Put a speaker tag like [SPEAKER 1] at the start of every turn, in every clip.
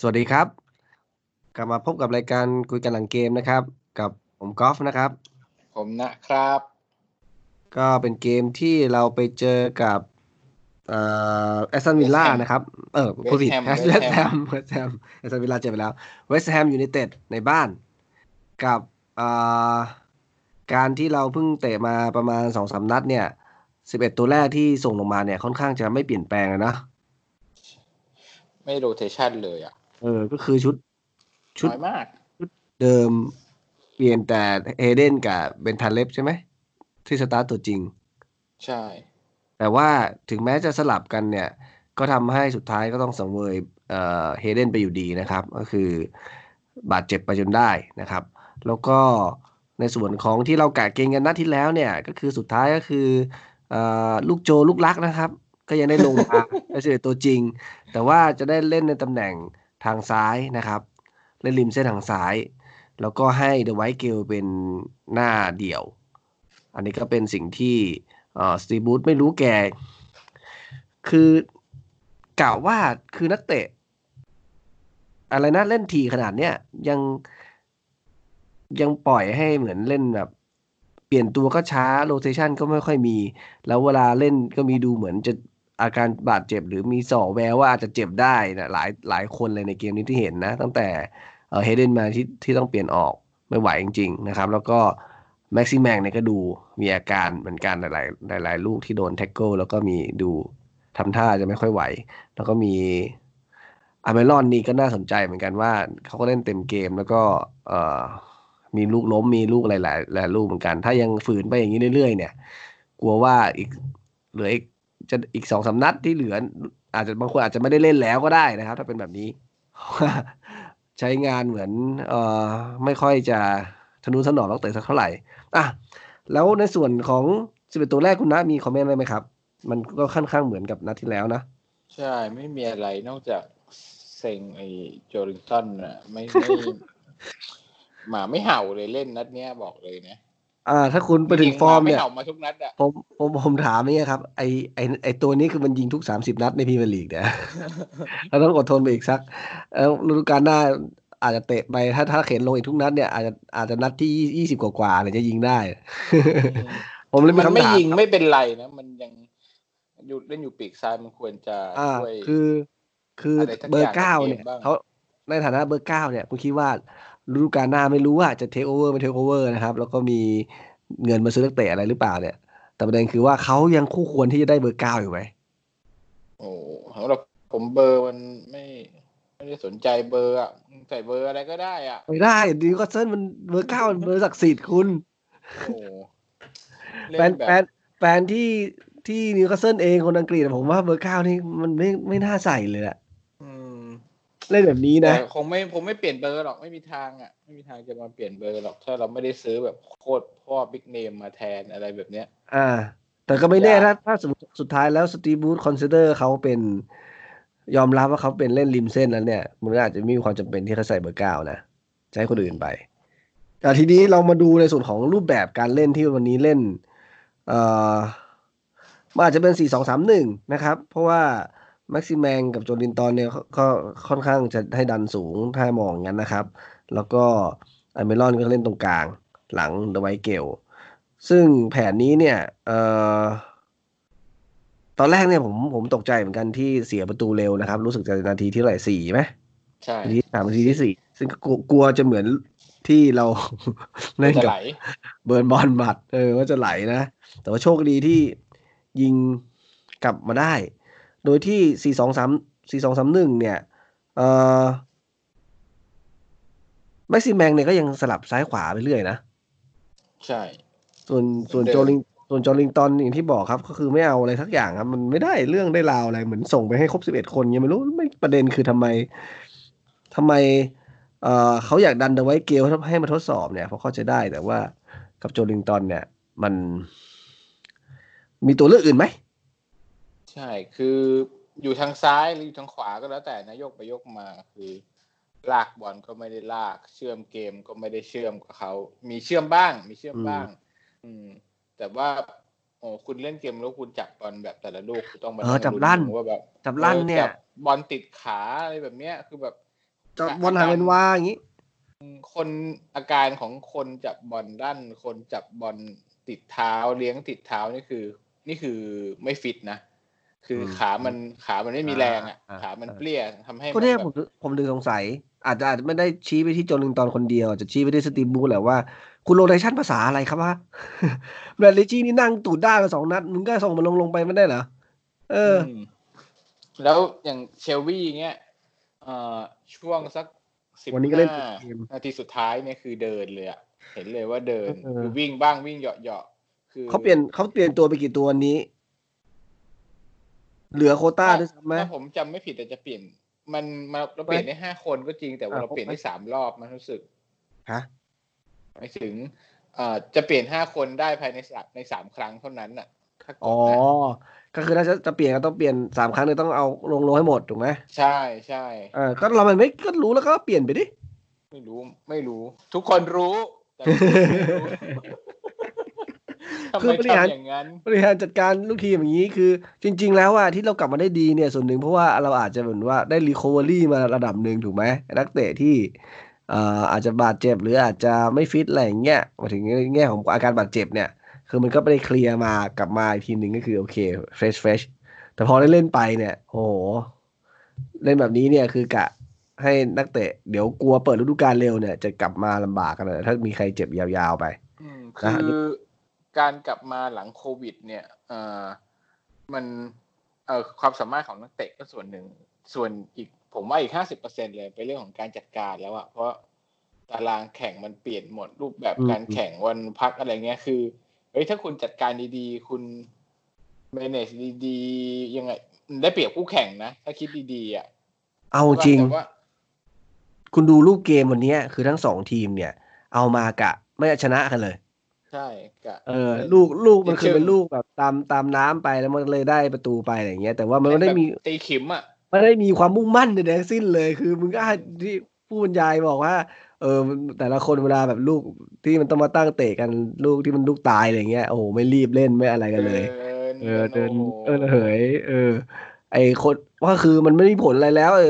[SPEAKER 1] สวัสดีครับ กลับมาพบกับรายการคุยกันหลังเกมนะครับ กับผมกอล์ฟนะครับ
[SPEAKER 2] ผมนะครับ
[SPEAKER 1] ก็เป็นเกมที่เราไปเจอกับเอ่อแอสตันวิลล่า
[SPEAKER 2] West Ham
[SPEAKER 1] นะครับ เออผู้ผิด
[SPEAKER 2] West Ham
[SPEAKER 1] เวสต์แฮมเวสต์แฮมแอสตันวิลล่าเจอไปแล้วเวสต์แฮมยูไนเต็ดในบ้าน กับเอ่อการที่เราเพิ่งเตะมาประมาณสองสามนัดเนี่ยสิบเอ็ดตัวแรกที่ส่งลงมาเนี่ยค่อนข้างจะไม่เปลี่ยนแปลงเลยนะ
[SPEAKER 2] ไม่โรเทชันเลยอะ
[SPEAKER 1] เออ ก็คือชุด ชุด
[SPEAKER 2] น้อยมาก
[SPEAKER 1] เดิมเปลี่ยนแต่เฮเดนกับเบนทาเล็บใช่ไหม ที่สตาร์ตตัวจริง
[SPEAKER 2] ใช่
[SPEAKER 1] แต่ว่าถึงแม้จะสลับกันเนี่ย ก็ทำให้สุดท้ายก็ต้องสังเวยเอ่อเฮเดนไปอยู่ดีนะครับ ก็คือบาดเจ็บไปจนได้นะครับ แล้วก็ในส่วนของที่เรากะเกณฑ์กันนัดที่แล้วเนี่ย ก็คือสุดท้ายก็คือเอ่อลูกโจลูกรักนะครับ ก็ยังได้ลงมาก็คือตัวจริง แต่ว่าจะได้เล่นในตำแหน่ง ทางซ้ายนะครับเล่นริมเส้นทางซ้าย แล้วก็ให้เดอะไวท์เกลเป็นหน้าเดี่ยว อันนี้ก็เป็นสิ่งที่สตีบูธไม่รู้แก คือกล่าวว่าคือนักเตะ อะไรนะเล่นทีขนาดเนี้ยยังยังปล่อยให้เหมือนเล่นแบบ เปลี่ยนตัวก็ช้าโรเ t ชันก็ไม่ค่อยมี แล้วเวลาเล่นก็มีดูเหมือนจะ อาการบาดเจ็บหรือมีส่อแววว่าอาจจะเจ็บได้นะหลายหลายคนเลยในเกมนี้ที่เห็นนะ ตั้งแต่เฮเดนมาที่ที่ต้องเปลี่ยนออกไม่ไหวจริง ๆ นะครับ แล้วก็แม็กซิแมงเนี่ยก็ดูมีอาการเหมือนกันหลายๆหลายๆลูกที่โดน tackle แล้วก็มีดูทำท่าจะไม่ค่อยไหว แล้วก็มีอเมรอนนี่ก็น่าสนใจเหมือนกันว่าเขาก็เล่นเต็มเกมแล้วก็เอมีลูกล้มมีลูกหลายหลายลูกเหมือนกัน ถ้ายังฝืนไปอย่างนี้เรื่อยๆ เนี่ย กลัวว่าอีกเหลืออีก จะอีกสองสานัดที่เหลือ อาจจะบางคนอาจจะไม่ได้เล่นแล้วก็ได้นะครับ ถ้าเป็นแบบนี้ ใช้งานเหมือนเอ่อไม่ค่อยจะทนุถนอมนักเตะสักเท่าไหร่อะแล้วในส่วนของสิบเอ็ดตัวแรกคุณนะมีคอมเมนต์อะไรไหมครับ มันก็ค่อนข้างเหมือนกับนัดที่แล้วนะ
[SPEAKER 2] ใช่ไม่มีอะไรนอกจากเซ็งไอ้โจลิงตันอะไม่ไม่หมาไม่เห่าเลยเล่นนัดเนี้ยบอกเลยนะ
[SPEAKER 1] อ่า ถ้าคุณไปถึงฟอร์ม
[SPEAKER 2] หาไม่
[SPEAKER 1] เนี่ย
[SPEAKER 2] เห่ามาทุกนัดอะ
[SPEAKER 1] ผมผมผมถามนี่ครับ ไอไอไอตัวนี้คือมันยิงทุกสามสิบนัดในพรีเมียร์ลีกเนี่ยเราต้องอดทนไปอีกสักเออฤดูกาลหน้าอาจจะเตะไปถ้าถ้าเข็นลงอีกทุกนัดเนี่ยอาจจะอาจจะนัดที่ยี่สิบกว่าๆเลยจะยิงได้ ผมเลยมี
[SPEAKER 2] มัน
[SPEAKER 1] คำ
[SPEAKER 2] ไม่
[SPEAKER 1] ถาม
[SPEAKER 2] ยิงไม่เป็นไรนะ มันยังอยู่เล่นอยู่ปีกซ้ายมันควรจะ
[SPEAKER 1] อ่า
[SPEAKER 2] ช่วย
[SPEAKER 1] คือ คืออะไร
[SPEAKER 2] สัก
[SPEAKER 1] เบอ
[SPEAKER 2] อย่า
[SPEAKER 1] ร์
[SPEAKER 2] ง
[SPEAKER 1] เก้า
[SPEAKER 2] กับเกม
[SPEAKER 1] เนี่ย
[SPEAKER 2] บ้าง
[SPEAKER 1] เขาในฐานะเบอร์เก้าเนี่ยคุณคิดว่า ฤดูกาลหน้าไม่รู้ว่าจะเทคโอเวอร์ไม่เทคโอเวอร์นะครับ แล้วก็มีเงินมาซื้อนักเตะอะไรหรือเปล่าเนี่ย แต่ประเด็นคือว่าเขายังคู่ควรที่จะได้เบอร์เก้าอยู่ไหม
[SPEAKER 2] โอ้สำหรับผมเบอร์มันไม่ไม่ได้สนใจเบอร์อะใส่เบอร์อะไรก็ได้อะ
[SPEAKER 1] ไม่ได้นิวคาสเซิลมันเบอร์เก้ามันเบอร์ศักดิ์สิทธิ์คุณ
[SPEAKER 2] โอ้เล่
[SPEAKER 1] แฟน
[SPEAKER 2] นแบ
[SPEAKER 1] แฟน
[SPEAKER 2] บ
[SPEAKER 1] แฟนที่ที่นิวคาสเซิลเองคนอังกฤษอะผมว่าเบอร์เก้านี่มันไม่ไม่น่าใส่เลยอะ
[SPEAKER 2] อืม
[SPEAKER 1] เล่นแบบนี้นะ
[SPEAKER 2] แต่คงไม่ผมไม่เปลี่ยนเบอร์หรอกไม่มีทางอะ ไม่มีทางจะมาเปลี่ยนเบอร์หรอกถ้าเราไม่ได้ซื้อแบบโคตรพ่อ big name มาแทนอะไรแบบเนี้ย
[SPEAKER 1] อ่า แต่ก็ไม่แน่
[SPEAKER 2] ยาก
[SPEAKER 1] ถ้าถ้าสมมติสุดท้ายแล้วสตีฟ บรูซ consider เขาเป็นยอมรับว่าเขาเป็นเล่นริมเส้นแล้วเนี่ย มันก็อาจจะไม่มีความจำเป็นที่เขาใส่เบอร์เก้านะจะให้คนอื่นไปแต่ทีนี้เรามาดูในส่วนของรูปแบบการเล่นที่วันนี้เล่นเอ่อมันอาจจะเป็นสี่สองสามหนึ่งนะครับ เพราะว่า แม็กซิแมงกับโจลินตอนเนี่ยเขาก็ค่อนข้างจะให้ดันสูงถ้ามองอย่างนั้นนะครับ แล้วก็อเมรอนก็เล่นตรงกลางหลังเดอะไวท์เกลซึ่งแผนนี้เนี่ยเอ่อตอนแรกเนี่ยผมผมตกใจเหมือนกันที่เสียประตูเร็วนะครับ รู้สึกจะนาทีที่เท่าไหร่สี่ไหม
[SPEAKER 2] ใช่
[SPEAKER 1] นาทีที่สามนาทีที่สี่ซึ่งก็กลัวกลัวจะเหมือนที่เราเล่น
[SPEAKER 2] จะ
[SPEAKER 1] กับ
[SPEAKER 2] ไหล
[SPEAKER 1] เบิร์นบอลหมัดเออว่าจะไหลนะ แต่ว่าโชคดีที่ยิงกลับมาได้ โดยที่สี่สองสามสี่สองสามหนึ่งเนี่ยเอ่อแม็กซิแมงเนี่ยก็ยังสลับซ้ายขวาไปเรื่อยนะ
[SPEAKER 2] ใช่
[SPEAKER 1] ส่วนส่วน
[SPEAKER 2] เหมือน
[SPEAKER 1] โจ
[SPEAKER 2] เดิม
[SPEAKER 1] ลิงส่วนโจลิงตันอย่างที่บอกครับ ก็คือไม่เอาอะไรทักอย่างครับ มันไม่ได้เรื่องได้ราวอะไรเหมือนส่งไปให้ครบสิบเอ็ดคนยังไม่รู้ไม่ประเด็นคือทำไมทำไมเอ่อเขาอยากดันเดอะไว้เกลให้มาทดสอบเนี่ยเพราะเข้าใจได้แต่ว่ากับโจลิงตันเนี่ย มัน มีตัวเลือกอื่นไหม
[SPEAKER 2] ใช่ คืออยู่ทางซ้ายหรืออยู่ทางขวาก็แล้วแต่นะยกไปยกมาคือลากบอลก็ไม่ได้ลาก เชื่อมเกมก็ไม่ได้เชื่อมกับเขา มีเชื่อมบ้าง มีเชื่อมบ้าง อืม แต่ว่า โอ้คุณเล่นเกมแล้วคุณจับบอลแบบแต่ละลูกคุณต้องมา
[SPEAKER 1] เออ
[SPEAKER 2] นั่ง
[SPEAKER 1] จับลั่น
[SPEAKER 2] ว่าแบบ
[SPEAKER 1] จับลั่น
[SPEAKER 2] ออ
[SPEAKER 1] เนี่ย
[SPEAKER 2] จับบอลติดขาอะไรแบบเนี้ย คือแบบ
[SPEAKER 1] จับบอลหางเป็นว่าอย่างนี้
[SPEAKER 2] คนอาการของคนจับบอลด้านคนจับบอลติดเท้าเลี้ยงติดเท้านี่คือ นี่คือไม่ฟิตนะ คืออ
[SPEAKER 1] ม
[SPEAKER 2] ขามันขามันไม่มีแรงอะ
[SPEAKER 1] อ่า
[SPEAKER 2] ขามัน
[SPEAKER 1] อ่า
[SPEAKER 2] เปรี้ยทำให้
[SPEAKER 1] ก็เนี่ย
[SPEAKER 2] แบ
[SPEAKER 1] ผ
[SPEAKER 2] บ
[SPEAKER 1] มผมดึงสงสัย อาจจะอาจจะไม่ได้ชี้ไปที่โจลิงตอนคนเดียวอาจจะชี้ไปที่สตีฟบูธแหละว่า คุณโรเทชันภาษาอะไรครับวะแบรดลีจี้นี่นั่งตูดด้านมาสองนัดมึงก็ส่งมันลงลงไปไม่ได้เหรอเออ
[SPEAKER 2] มแล้วอย่างเชลวี่เงี้ยเอ่อช่วงสักสิบ
[SPEAKER 1] วันนี้ก็เล่น
[SPEAKER 2] ห้า
[SPEAKER 1] เกม
[SPEAKER 2] นาทีสุดท้ายเนี่ยคือเดินเลยอะเห็นเลยว่าเดิน
[SPEAKER 1] เออ
[SPEAKER 2] คือวิ่งบ้างวิ่งเหยาะเหาะๆคือ
[SPEAKER 1] เขาเปลี่ยนเขาเปลี่ยนตัวไปกี่ตัววันนี้ เหลือโควต้าด้วยซ้ำไหม
[SPEAKER 2] ถ้าผมจำไม่ผิดแต่จะเปลี่ยน มันมาเราเปลี่ยนได้ห้าคนก็จริงแต่ว่า
[SPEAKER 1] อ่า
[SPEAKER 2] เราเปลี่ยนได้สามรอบมันรู้สึก
[SPEAKER 1] ฮะ
[SPEAKER 2] หมายถึงเอ่อจะเปลี่ยนห้าคนได้ภายในสามในสามครั้งเท่านั้นน่ะถ้ากด
[SPEAKER 1] อ๋อ
[SPEAKER 2] นะ
[SPEAKER 1] ก็คือถ้าจะจะเปลี่ยนก็ต้องเปลี่ยนสามครั้งเลยต้องเอาลงลงให้หมดถูกไหม
[SPEAKER 2] ใช่ใช่
[SPEAKER 1] เออก็เรามันไม่ก็รู้แล้วก็เปลี่ยนไปดิ
[SPEAKER 2] ไม่รู้ไม่รู้ ทุกคนรู้แต่ไม่รู้ทำ
[SPEAKER 1] คือ
[SPEAKER 2] ไม่
[SPEAKER 1] บริหาร
[SPEAKER 2] ทำอย่างนั้น
[SPEAKER 1] บริหารจัดการลูกทีมอย่างนี้คือ จริง ๆ แล้วอะที่เรากลับมาได้ดีเนี่ยส่วนหนึ่งเพราะว่าเราอาจจะเหมือนว่าได้ recovery มาระดับหนึ่งถูกไหมนักเตะที่เอ่ออาจจะบาดเจ็บหรืออาจจะไม่ฟิตอะไรอย่างเงี้ยมาถึงในแง่ของอาการบาดเจ็บเนี่ย คือมันก็ไม่ได้ clear มากลับมาอีกทีหนึ่งก็คือโอเค fresh fresh แต่พอได้เล่นไปเนี่ย โอ้โห เล่นแบบนี้เนี่ยคือกะให้นักเตะเดี๋ยวกลัวเปิดฤดูกาลเร็วเนี่ยจะกลับมาลำบากกันเลยถ้ามีใครเจ็บยาวๆไป
[SPEAKER 2] อืม
[SPEAKER 1] นะฮะ
[SPEAKER 2] คือ การกลับมาหลังโควิด เนี่ยเอ่อมันเอ่อความสามารถของนักเตะก็ส่วนหนึ่ง ส่วนอีกผมว่าอีกห้าสิบเปอร์เซ็นเลยเป็นเรื่องของการจัดการแล้วอะเพราะตารางแข่งมันเปลี่ยนหมดรูปแบบ
[SPEAKER 1] อืม
[SPEAKER 2] การแข่งวันพักอะไรเงี้ยคือเฮ้ยถ้าคุณจัดการดีๆ คุณ manage ดีๆ ยังไง ได้เปรียบคู่แข่งนะ ถ้าคิดดีๆอะ
[SPEAKER 1] เอาจริง
[SPEAKER 2] แต่ว่า
[SPEAKER 1] คุณดูรูปเกมวันเนี้ยคือทั้งสองทีมเนี่ย เอามากะ ไม่ชนะกันเลย
[SPEAKER 2] ใช่กะ
[SPEAKER 1] เออ ลูกลูกมันคือ
[SPEAKER 2] เชิง
[SPEAKER 1] เป็นลูกแบบตามตามน้ำไปแล้วมันเลยได้ประตูไปอะไรอย่างเงี้ยแต่ว่ามันไม่ได้มี
[SPEAKER 2] แบบตีขิมอะ
[SPEAKER 1] ไม่ได้มีความมุ่งมั่นใดๆสิ้นเลย คือมึงก็ให้ที่ผู้บรรยายบอกว่า เออ แต่ละคนเวลาแบบลูกที่มันต้องมาตั้งเตะกันลูกที่มันลูกตายอะไรเงี้ยโอ้โหไม่รีบเล่นไม่อะไรกันเลยเออเดิน
[SPEAKER 2] โโห
[SPEAKER 1] เออเหยเออ ไอคนก็คือมันไม่มีผลอะไรแล้ว เออ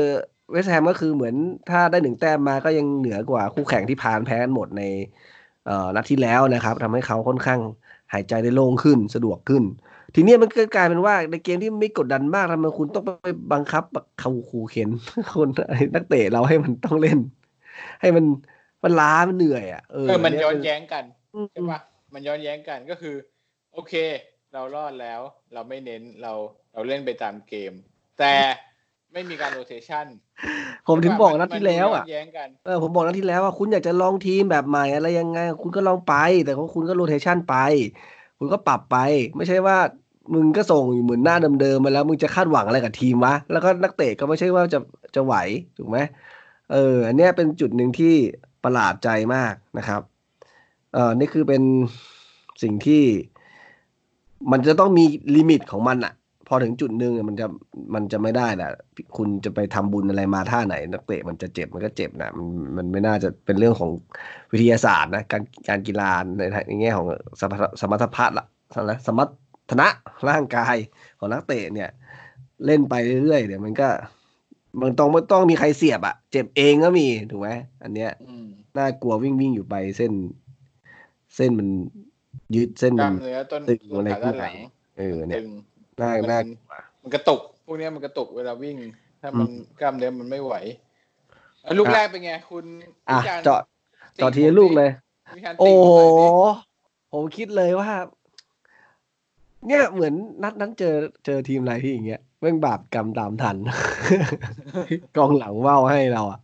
[SPEAKER 1] เวสต์แฮมก็คือเหมือนถ้าได้หนึ่งแต้มมาก็ยังเหนือกว่าคู่แข่งที่ผ่านแพ้กันหมดในเอ่อ นัดที่แล้วนะครับทำให้เขาค่อนข้างหายใจได้โล่งขึ้นสะดวกขึ้น ทีเนี้ยมันก็กลายเป็นว่าในเกมที่ไม่กดดันมากทำไมคุณต้องไปบังคับเขาขู่เข็นคนไอ้นักเตะเราให้มันต้องเล่น ให้มันมันล้ามันเหนื่อยอะเออ
[SPEAKER 2] เออมัน
[SPEAKER 1] เย
[SPEAKER 2] ย้อนแย้งกัน
[SPEAKER 1] อืม
[SPEAKER 2] ใช่ปะมันย้อนแย้งกันก็คือ โอเค เรารอดแล้ว เราไม่เน้นเราเราเล่นไปตามเกม แต่ ไม่มีการโรเทชัน
[SPEAKER 1] ผมถึงบอกนัดที่แล้วอะ
[SPEAKER 2] มันย้อนแย้งกัน
[SPEAKER 1] เออผมบอกนัดที่แล้วว่าคุณอยากจะลองทีมแบบใหม่อะไรยังไง คุณก็ลองไป แต่ว่าคุณก็โรเทชันไป คุณก็ปรับไป ไม่ใช่ว่ามึงก็ส่งอยู่เหมือนหน้าเดิมๆมาแล้ว มึงจะคาดหวังอะไรกับทีมวะแล้วก็นักเตะก็ไม่ใช่ว่าจะจะไหวถูกไหมเออ อันเนี้ยเป็นจุดหนึ่งที่ประหลาดใจมากนะครับ เออนี่คือเป็นสิ่งที่ มันจะต้องมีลิมิตของมันอะ พอถึงจุดหนึ่งอะมันจะมันจะไม่ได้แหละคุณจะไปทำบุญอะไรมาท่าไหน นักเตะมันจะเจ็บมันก็เจ็บนะมันมันไม่น่าจะเป็นเรื่องของวิทยาศาสตร์นะการการกีฬาในในแง่ของสมรรถสมรรถภาพละสมรรถนะร่างกายของนักเตะเนี่ย เล่นไปเรื่อยๆเดี๋ยวมันก็มันต้องไม่ต้องมีใครเสียบอะเจ็บเองก็มีถูกไหมอันเนี้ย
[SPEAKER 2] อืม
[SPEAKER 1] น่ากลัววิ่งวิ่งอยู่ไปเส้น เส้นมันยืดเส้น
[SPEAKER 2] ก
[SPEAKER 1] มั
[SPEAKER 2] ล้านมเนื้อต้น
[SPEAKER 1] ตึง
[SPEAKER 2] ต้น
[SPEAKER 1] อะไร
[SPEAKER 2] ขาด้านหลัง
[SPEAKER 1] เออเนี่ย
[SPEAKER 2] ตึง
[SPEAKER 1] น่า
[SPEAKER 2] มัน
[SPEAKER 1] น่ากลัว
[SPEAKER 2] มันกระตุก พวกเนี้ยมันกระตุกเวลาวิ่ง ถ้ามัน
[SPEAKER 1] อืม
[SPEAKER 2] กล้ามเนื้อมันไม่ไหวอะลูก
[SPEAKER 1] อะ
[SPEAKER 2] แรกเป็นไง คุณ
[SPEAKER 1] อะ
[SPEAKER 2] วิจารณ์
[SPEAKER 1] เจาะ
[SPEAKER 2] ติ
[SPEAKER 1] เจาะทีละลูกเลย
[SPEAKER 2] วิจารณ์ติ
[SPEAKER 1] โอ้
[SPEAKER 2] ผม
[SPEAKER 1] โห
[SPEAKER 2] หน่อยดิ
[SPEAKER 1] ผมคิดเลยว่า เนี่ยเหมือนนัดนั้นเจอเจอทีมอะไรที่อย่างเงี้ยแม่งบาปกรรมตามทัน กองหลังว่าวให้เราอะ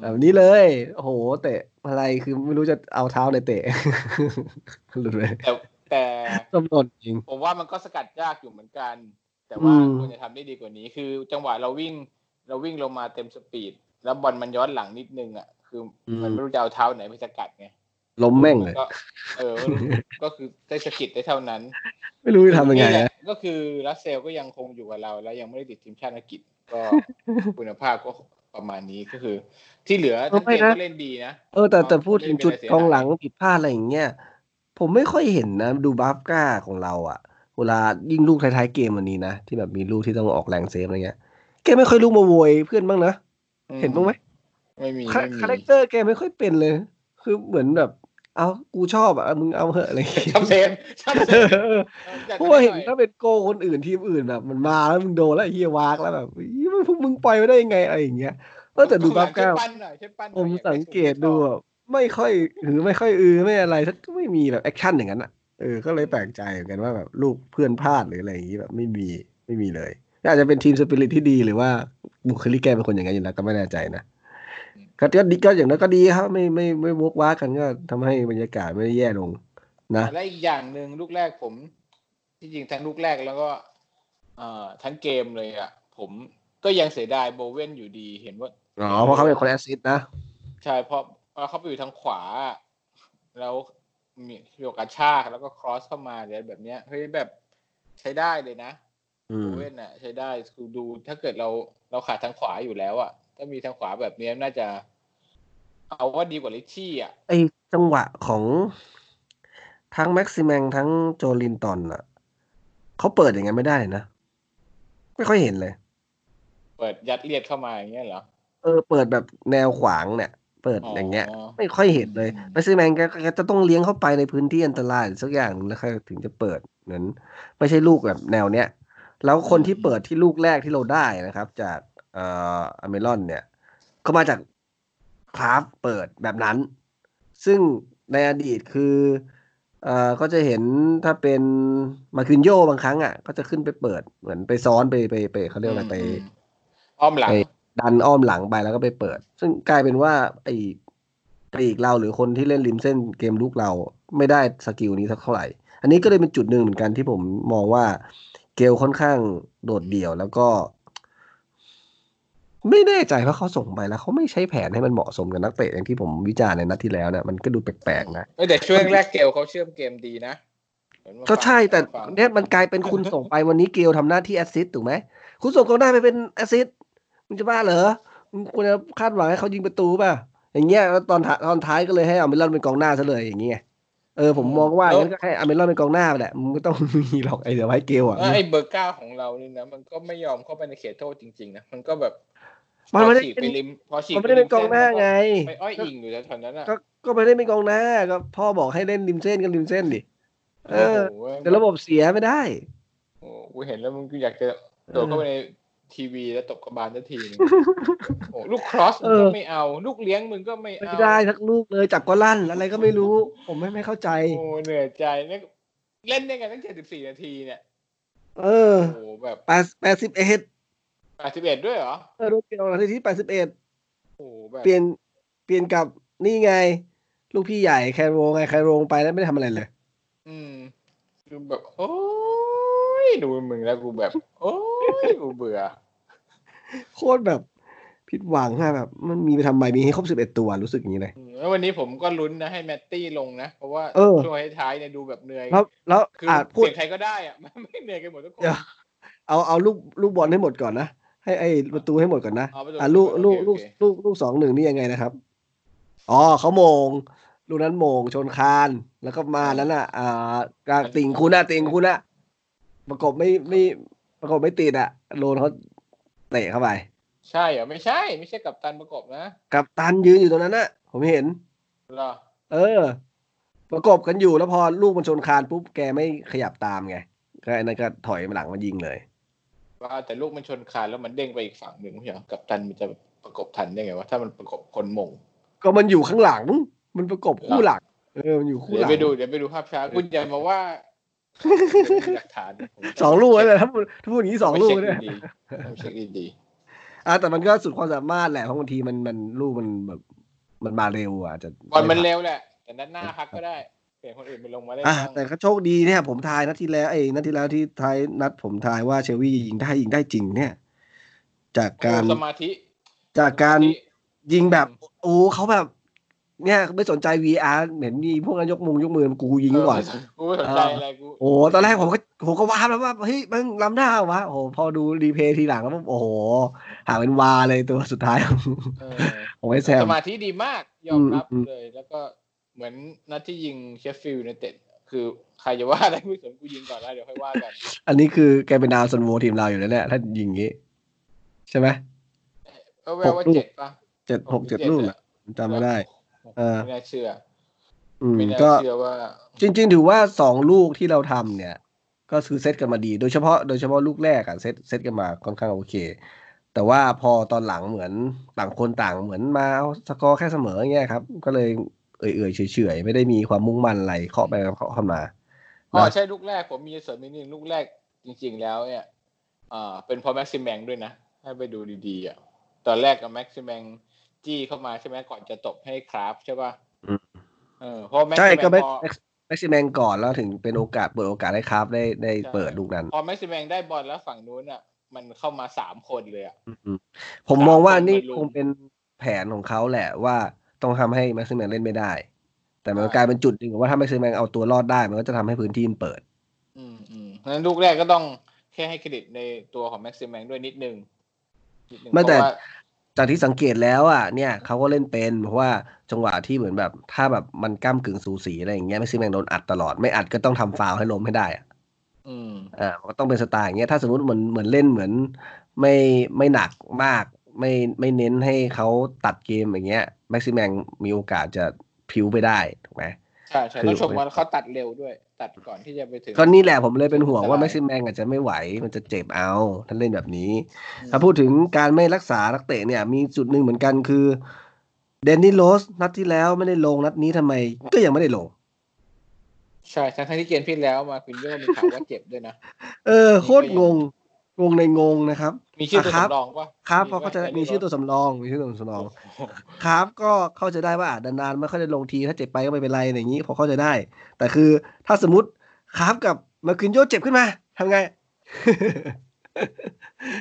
[SPEAKER 1] แบบนี้เลยโอ้โหเตะอะไรคือไม่รู้จะเอาเท้าในเตะหลุดเลย
[SPEAKER 2] แต่แต่
[SPEAKER 1] จำนนจริง
[SPEAKER 2] ผมว่ามันก็สกัดยากอยู่เหมือนกัน แต่ว่า
[SPEAKER 1] อืม
[SPEAKER 2] ควรจะทำได้ดีกว่านี้ คือจังหวะเราวิ่ง เราวิ่งลงมาเต็มสปีด แล้วบอลมันย้อนหลังนิดนึงอะคืออมันไม่รู้จะเอาเท้าไหนไปสกัดไง
[SPEAKER 1] ล้มแม่งเลย
[SPEAKER 2] ก็เออ ก็คือได้สะกิดได้เท่านั้น
[SPEAKER 1] ไม่รู้จะทำยังไง
[SPEAKER 2] นี่แห
[SPEAKER 1] นะ
[SPEAKER 2] ละก็คือรัสเซลก็ยังคงอยู่กับเรา แล้วยังไม่ได้ติดทีมชาติอังกฤษก็คุณภาพก็ประมาณนี้ก็คือ ที่เหลือทั้งเกมก็เล่นดีนะ
[SPEAKER 1] เออแต่แต่
[SPEAKER 2] ก็
[SPEAKER 1] พูดถึงจุด
[SPEAKER 2] ไม่ได้เป็นอะไร
[SPEAKER 1] กองหลังผิดพลาดอะไรอย่างเงี้ย ผมไม่ค่อยเห็นนะ ดูบัฟก้าของเราอะเวลายิ่งลูกท้ายๆเกมวันนี้นะ ที่แบบมีลูกที่ต้องออกแรงเซฟอะไรเงี้ยแกไม่ค่อยลุกมาโวยเพื่อนบ้างนะ
[SPEAKER 2] อืม
[SPEAKER 1] เห็นบ้างไหม
[SPEAKER 2] ไม่มี
[SPEAKER 1] คา
[SPEAKER 2] ไม่มี
[SPEAKER 1] คาแรคเตอร์แกไม่ค่อยเป็นเลย คือเหมือนแบบ เอากูชอบอะมึงเอาเหอะอะไรอย่างเงี้ย
[SPEAKER 2] ชอบเซนชอบเซ
[SPEAKER 1] เอนอ
[SPEAKER 2] อยาก
[SPEAKER 1] เพราะว่าเห็น
[SPEAKER 2] ได้
[SPEAKER 1] ถ้าเป็นโกคนอื่นทีมอื่นแบบมันมาแล้วมึงโดนแล้วไอ้เฮียวากแล้วแบบเฮียมันพวกมึงปล่อยไปได้ยังไงอะไรอย่างเงี้ยเออแต่ดูกราฟ
[SPEAKER 2] ช่
[SPEAKER 1] เก้า
[SPEAKER 2] วยปั้นหน่อยช่วยปั้นห
[SPEAKER 1] ผ
[SPEAKER 2] น่อย
[SPEAKER 1] ม
[SPEAKER 2] อยา
[SPEAKER 1] สั
[SPEAKER 2] ได้
[SPEAKER 1] งเกตดูอะ ไม่ค่อยหรือไม่ค่อยอือไม่อะไรถ้าก็ไม่มีแบบแอคชั่นอย่างนั้นอะเออก็เลยแปลกใจเหมือนกันว่าแบบลูกเพื่อนพลาดหรืออะไรอย่างงี้แบบไม่มีไม่มีเลยอาจจะเป็น team spirit ที่ดีหรือว่าบุคลิกแกเป็นคนอย่างนั้นอยู่แล้วก็ไม่แน่ใจนะก็ก็ดีก็อย่างนั้นก็ดีครับ ไม่ไม่ไม่ว้ากกันก็ทำให้บรรยากาศไม่ได้แย่ลง นะ
[SPEAKER 2] และอีกอย่างหนึ่งลูกแรกผม ที่จริงทั้งลูกแรกแล้วก็ เอ่อทั้งเกมเลยอะ ผมก็ยังเสียดายโบเว่นอยู่ดีเห็นว่า
[SPEAKER 1] อ๋อเพราะเขาเป็นคน assist นะ
[SPEAKER 2] ใช่เพราะเพราะเขาไปอยู่ทางขวา แล้วมีโยกกระชากแล้วก็ cross เข้ามาอะไรแบบเนี้ยเฮ้ยแบบใช้ได้เลยนะ
[SPEAKER 1] อื
[SPEAKER 2] โบ
[SPEAKER 1] ม
[SPEAKER 2] เว่นอะ ใช้ได้คือดูถ้าเกิดเราเราขาดทางขวาอยู่แล้วอะ ถ้ามีทางขวาแบบเนี้ยน่าจะ เอาว่าดีกว่าลิชชี่อะ
[SPEAKER 1] ไอจังหวะของทั้งแม็กซิแมงทั้งโจลินตันอะเขาเปิดอย่างนั้นไม่ได้เลยนะ ไม่ค่อยเห็นเลย
[SPEAKER 2] เปิดยัดเลียดเข้ามาอย่างเงี้ยเหรอ
[SPEAKER 1] เออ เปิดแบบแนวขวางเนี่ย เปิด
[SPEAKER 2] อ๋อ
[SPEAKER 1] อ
[SPEAKER 2] อย่าง
[SPEAKER 1] เงี้ย ไม่ค่อยเห็นเลย
[SPEAKER 2] อืม
[SPEAKER 1] แม็กซิแมงแกแกจะต้องเลี้ยงเข้าไปในพื้นที่อันตรายสักอย่างหนึ่งแล้วค่อยถึงจะเปิดเหมือนไม่ใช่ลูกแบบแนวเนี้ยแล้วคนที่เปิดที่ลูกแรกที่เราได้นะครับ จากเอ่ออเมรอนเนี่ยก็มาจากคราฟเปิดแบบนั้น ซึ่งในอดีตคือเอ่อก็จะเห็นถ้าเป็นมาคินโยบางครั้งอะ ก็จะขึ้นไปเปิดเหมือนไปซ้อนไปไปไปเขาเรียกอะไรไป
[SPEAKER 2] มอ้อมหลัง
[SPEAKER 1] ไป ดันอ้อมหลังไปแล้วก็ไปเปิด ซึ่งกลายเป็นว่า ไอ้ปลีกเราหรือคนที่เล่นริมเส้นเกมลุกเราไม่ได้ skill นี้สักเท่าไหร่ อันนี้ก็เลยเป็นจุดหนึ่งเหมือนกันที่ผมมองว่าเกลค่อนข้างโดดเดี่ยวแล้วก็ ไม่แน่ใจว่าเขาส่งไปแล้วเขาไม่ใช้แผนให้มันเหมาะสมกับนักเตะอย่างที่ผมวิจารณ์ในนัดที่แล้วเนี่ยมันก็ดูแปลกๆนะ
[SPEAKER 2] เอ้ยแต่ช่วงแรกเกลเขาเชื่อมเกมดีนะเหมือนว่า
[SPEAKER 1] ก็ใช่แต่
[SPEAKER 2] ฟัง
[SPEAKER 1] เนี่ยมันกลายเป็นคุณส่งไปวันนี้เกลทำหน้าที่ assist ถูกไหมคุณส่งกองหน้าไปเป็น assist มึงจะบ้าเหรอมึงควรจะคาดหวังให้เขายิงประตูป่ะอย่างเงี้ยแล้วตอนท้ายตอนท้ายก็เลยให้อเมรอนเป็นกองหน้าซะเลยอย่างเงี้ยเออผมมองว่างั้นก็ให้อเมรอนเป็นกองหน้าไปแหละมึงไม่ต้องมีหรอกไอ้เดี๋ยวไว้เกลอะ
[SPEAKER 2] แล้วไอ้เบอร์เก้าของเรานี่นะมันก็ไม่ยอมเข้าไปในเขตโทษจริงๆนะมันก็แบบ
[SPEAKER 1] มันไม่ได้
[SPEAKER 2] พอฉีก
[SPEAKER 1] เป็น
[SPEAKER 2] ไปริมพอฉีก
[SPEAKER 1] มันไม่ได้เป็นกองหน้าไง
[SPEAKER 2] ไปอ้อยอิงอยู่แถวๆนั้นอะ
[SPEAKER 1] ก็ก็ไม่ได้เป็นกองหน้าก็พ่อบอกให้เล่นริมเส้นก็ริมเส้นดิเออ
[SPEAKER 2] โโห
[SPEAKER 1] แต่ระบบเสียไม่ได้
[SPEAKER 2] โอ้โหกูเห็นแล้วมึงก็อยากจะโดดเข้าไปใน ทีวีแล้วตบกระบาลทันทีนึงโอ้โหลูกครอสมึงก็ไม่เอา ลูกเลี้ยงมึงก็ไม่
[SPEAKER 1] ไม่
[SPEAKER 2] เอา
[SPEAKER 1] ได้สักลูกเลยจับก็ลั่น อะไรก็ไม่รู้ ผมไม่ไม่เข้าใจ
[SPEAKER 2] โอ้เหนื่อยใจเนี่ยเล่นได้ไงตั้งเจ็ดสิบสี่นาทีเนี่ย
[SPEAKER 1] เออ
[SPEAKER 2] โอ้โหแบบ
[SPEAKER 1] แปดแปดสิบเอ็ด
[SPEAKER 2] แปดสิบเอ็ดด้วยเหรอ
[SPEAKER 1] เออลูกเดียวนาทีที่แปดสิบเอ็ด
[SPEAKER 2] โอ้โหแบบ
[SPEAKER 1] เปลี่ยนเปลี่ยนกับนี่ไง ลูกพี่ใหญ่แคโรไงแคโรไปแล้วไม่ได้ทำอะไรเลย
[SPEAKER 2] อืมคือแบบโอ้ ยดูมึงแล้วกูแบบ โอ้ยกูเบื่อ
[SPEAKER 1] โคตรแบบผิดหวังอะแบบ มันมีไปทำไมมีให้ครบสิบเอ็ดตัวรู้สึกอย่างนี้เลย
[SPEAKER 2] อืมแล้ววันนี้ผมก็ลุ้นนะให้แมตตี้ลงนะ เพราะว่า
[SPEAKER 1] เออ
[SPEAKER 2] ช่วงท้ายๆเนี่ยดูแบบเหนื่อย
[SPEAKER 1] แล้วแล้ว
[SPEAKER 2] คือ
[SPEAKER 1] อะ
[SPEAKER 2] เป
[SPEAKER 1] พูด
[SPEAKER 2] ลี่ยนใครก็ได้อะไม่เหนื่อยกันหมดทุกคน
[SPEAKER 1] เดี๋ยวเอาเอาลูกลูกบอลให้หมดก่อนนะให้ไอ้ประตูให้หมดก่อนนะ
[SPEAKER 2] เอาประตู
[SPEAKER 1] อะลูก
[SPEAKER 2] โอเค
[SPEAKER 1] ลูกลูก
[SPEAKER 2] โอเค
[SPEAKER 1] ลูกลูกสองหนึ่งนี่ยังไงนะครับอ๋อเขาโมงลูกนั้นโมงชนคานแล้วก็มานั้นอะอ่ากลางติ่งคุณอะติ่งคุณอะ ประกบไม่ไม่ประกบไม่ติดอะโดนเขาเตะเข้าไป
[SPEAKER 2] ใช่เหรอไม่ใช่ ไม่ใช่กับตันประกบนะ
[SPEAKER 1] กับตันยืนอยู่ตรงนั้นน่ะผมเห็น
[SPEAKER 2] เหรอ
[SPEAKER 1] เออ ประกบกันอยู่แล้วพอลูกมันชนคานปุ๊บแกไม่ขยับตามไงก็ไอ้นั่นก็ถอยมาหลังมายิงเลย
[SPEAKER 2] ว่าแต่ลูกมันชนคานแล้วมันเด้งไปอีกฝั่งหนึ่งไม่ใช่เหรอกับตันมันจะประกบทันได้ไงวะถ้ามันประกบคนมง
[SPEAKER 1] ก็มันอยู่ข้างหลัง มันประกบคู่หลังเออมันอยู่คู่
[SPEAKER 2] เดี๋
[SPEAKER 1] ห
[SPEAKER 2] ยว
[SPEAKER 1] ลัง
[SPEAKER 2] ไปดูเดี๋ยวไปดูภาพช้าคุณอย่ามาว่าเดี๋ยวมี หลักฐานผมจะ
[SPEAKER 1] สองลูกเลยถ้าพูดถ้าพูดอย่างนี้สองลูก
[SPEAKER 2] ไป
[SPEAKER 1] เลย
[SPEAKER 2] เช็คดีๆต้องเช็คดี
[SPEAKER 1] อะแต่มันก็สุดความสามารถแหละเพราะบางทีมันมันลูกมันแบบมันมาเร็วอะจะ
[SPEAKER 2] ๆบอลมันเร็วแหละ แต่นัดหน้าพักก็ได้เปลี่ยนคนอื่นไปลงมาได้
[SPEAKER 1] อะ
[SPEAKER 2] บ้าง
[SPEAKER 1] แต่ก็โชคดีเนี่ย ผมทายนัดที่แล้วไอ้นัดที่แล้วที่ทายนัดผมทายว่าเชลวียิงได้ยิงได้จริงเนี่ย จากการ
[SPEAKER 2] โอ้สมาธิ
[SPEAKER 1] จากการ
[SPEAKER 2] สมธิ
[SPEAKER 1] ยิงแบบโอ้เขาแบบ เนี่ยไม่สนใจ VAR เห็นมีพวกนั้นยกมุงยกมือกูยิงก่อน
[SPEAKER 2] กูไม่สนใจอะไรกู
[SPEAKER 1] โอ้ตอนแรกผมก็ผมก็ว้าวแล้วว่าเฮ้ยมันล้ำหน้าวะโอ้โหพอดู replay ทีหลังแล้วโอ้โหห่างเป็นวาเลยตัวสุดท้าย
[SPEAKER 2] เออ
[SPEAKER 1] ของไอ้แซม
[SPEAKER 2] สมาธิดีมากยอมรับ
[SPEAKER 1] อืมอืม
[SPEAKER 2] เลย แล้วก็เหมือนนัดที่ยิงเชฟฟิลด์ยูไนเต็ดคือใครจะว่าอะไรกูสนกูยิงก่อนแล้วเดี๋ยวค่อยว่ากัน
[SPEAKER 1] อันนี้คือแกเป็นดาวซันโวทีมเราอยู่แล้วแหละถ้ายิงงี้ ใช่ไหม
[SPEAKER 2] ก็แววว่า
[SPEAKER 1] หกลูก
[SPEAKER 2] เจ็ดปะ
[SPEAKER 1] เจ็ดหกเจ็ดลูกน่ะผมจำไม่ได้เออ
[SPEAKER 2] ไม่น่าเชื่อ
[SPEAKER 1] อืม
[SPEAKER 2] ไม่น่า
[SPEAKER 1] ก็
[SPEAKER 2] เชื่อว่า
[SPEAKER 1] จริง ๆ ถือว่าสองลูกที่เราทำเนี่ย ก็คือเซตกันมาดี โดยเฉพาะโดยเฉพาะลูกแรกอะเซตเซตกันมาค่อนข้างโอเค แต่ว่าพอตอนหลังเหมือนต่างคนต่างเหมือนมาเอาสกอร์แค่เสมออย่างเงี้ยครับ ก็เลยเอื่อยๆเฉยๆไม่ได้มีความมุ่งมั่นอะไรเคาะไปเคาะเข้ามา
[SPEAKER 2] อ๋อ
[SPEAKER 1] นะ
[SPEAKER 2] ใช่ลูกแรกผมมีเสริมนิดนึงลูกแรกจริง ๆ แล้วเนี่ยอ่าเป็นเพอแม็กซิมแมงด้วยนะ ให้ไปดูดีๆอะตอนแรกกับแม็กซิมแมง จี้เข้ามาใช่ไหมก่อนจะตบให้คราฟใช่ป่ะ
[SPEAKER 1] อืม
[SPEAKER 2] เออเพราะแม็ก
[SPEAKER 1] ใช่
[SPEAKER 2] ซิมแม
[SPEAKER 1] ก็
[SPEAKER 2] ง
[SPEAKER 1] แม็ก
[SPEAKER 2] พอ
[SPEAKER 1] แม็กซิแมงก่อนแล้วถึงเป็นโอกาสเปิดโอกาสให้คราฟได้ได้เปิดลูกนั้น
[SPEAKER 2] พอแม็กซิมแมงได้บอลแล้วฝั่งนู้นอะ มันเข้ามาสามคนเลยอะ
[SPEAKER 1] อืมผมมองว่านี่
[SPEAKER 2] สามคนมาลุม
[SPEAKER 1] คงเป็นแผนของเขาแหละว่าต้องทำให้แม็กซิแมงเล่นไม่ได้ แต่มัน
[SPEAKER 2] อ่า
[SPEAKER 1] กลายเป็นจุดหนึ่งว่าถ้าแม็กซิแมงเอาตัวรอดได้มันก็จะทำให้พื้นที่มันเปิด
[SPEAKER 2] อืมอืมเพราะฉะนั้นลูกแรกก็ต้องแค่ให้เครดิตในตัวของแม็กซิมแมงด้วยนิดนึงนิดนึง
[SPEAKER 1] ไม่แต่
[SPEAKER 2] เพราะว่า
[SPEAKER 1] จากที่สังเกตแล้วอะเนี่ยเขาก็เล่นเป็นเพราะว่าจังหวะที่เหมือนแบบ ถ้าแบบมันก้ากึ่งสูสีอะไรอย่างเงี้ยแม็กซิแมงโดนอัดตลอดไม่อัดก็ต้องทำฟาวล์ให้ล้มให้ได้อะ
[SPEAKER 2] อืม
[SPEAKER 1] อ่ามันก็ต้องเป็นสไตล์อย่างเงี้ยถ้าสมมติเหมือนเหมือนเล่นเหมือน ไม่ไม่หนักมาก ไม่ไม่เน้นให้เขาตัดเกมอย่างเงี้ยแม็กซิแมงมีโอกาสจะพลิ้วไปได้ถูกไหม
[SPEAKER 2] ใช่ใช่
[SPEAKER 1] คือ
[SPEAKER 2] ต้องชมว่าเขาตัดเร็วด้วย ตัดก่อนที่จะไปถึง
[SPEAKER 1] ก็นี่แหละผมเลยเป็นห่วงว่า
[SPEAKER 2] สไลด์
[SPEAKER 1] แม็กซิแมงอาจจะไม่ไหวมันจะเจ็บเอาถ้าเล่นแบบนี้
[SPEAKER 2] อืม
[SPEAKER 1] ถ้าพูดถึงการไม่รักษานักเตะเนี่ย มีจุดหนึ่งเหมือนกันคือ เดนนี่โรสนัดที่แล้วไม่ได้ลงนัดนี้ทำไมก็ยังไม่ได้ลง
[SPEAKER 2] ใช่ทั้งๆที่เกมที่แล้วมาควินโยมีข่าวว่าเจ็บด้วยนะ
[SPEAKER 1] เออโคตรงงงงในงงนะครับ
[SPEAKER 2] มีชื่อตัว
[SPEAKER 1] อะครับ
[SPEAKER 2] สำรองปะ
[SPEAKER 1] ครับ
[SPEAKER 2] มี
[SPEAKER 1] เพราะเขาจะ
[SPEAKER 2] ไห
[SPEAKER 1] มีชื่อตัวสำรองมีชื่อตัวสำรอง ครับก็เข้าใจได้ว่าอาจนานๆไม่ค่อยได้ลงทีถ้าเจ็บไปก็ไม่เป็นไรอะไรอย่างนี้พอเข้าใจได้ แต่คือถ้าสมมติครับกับมาคินโยเจ็บขึ้นมาทำไง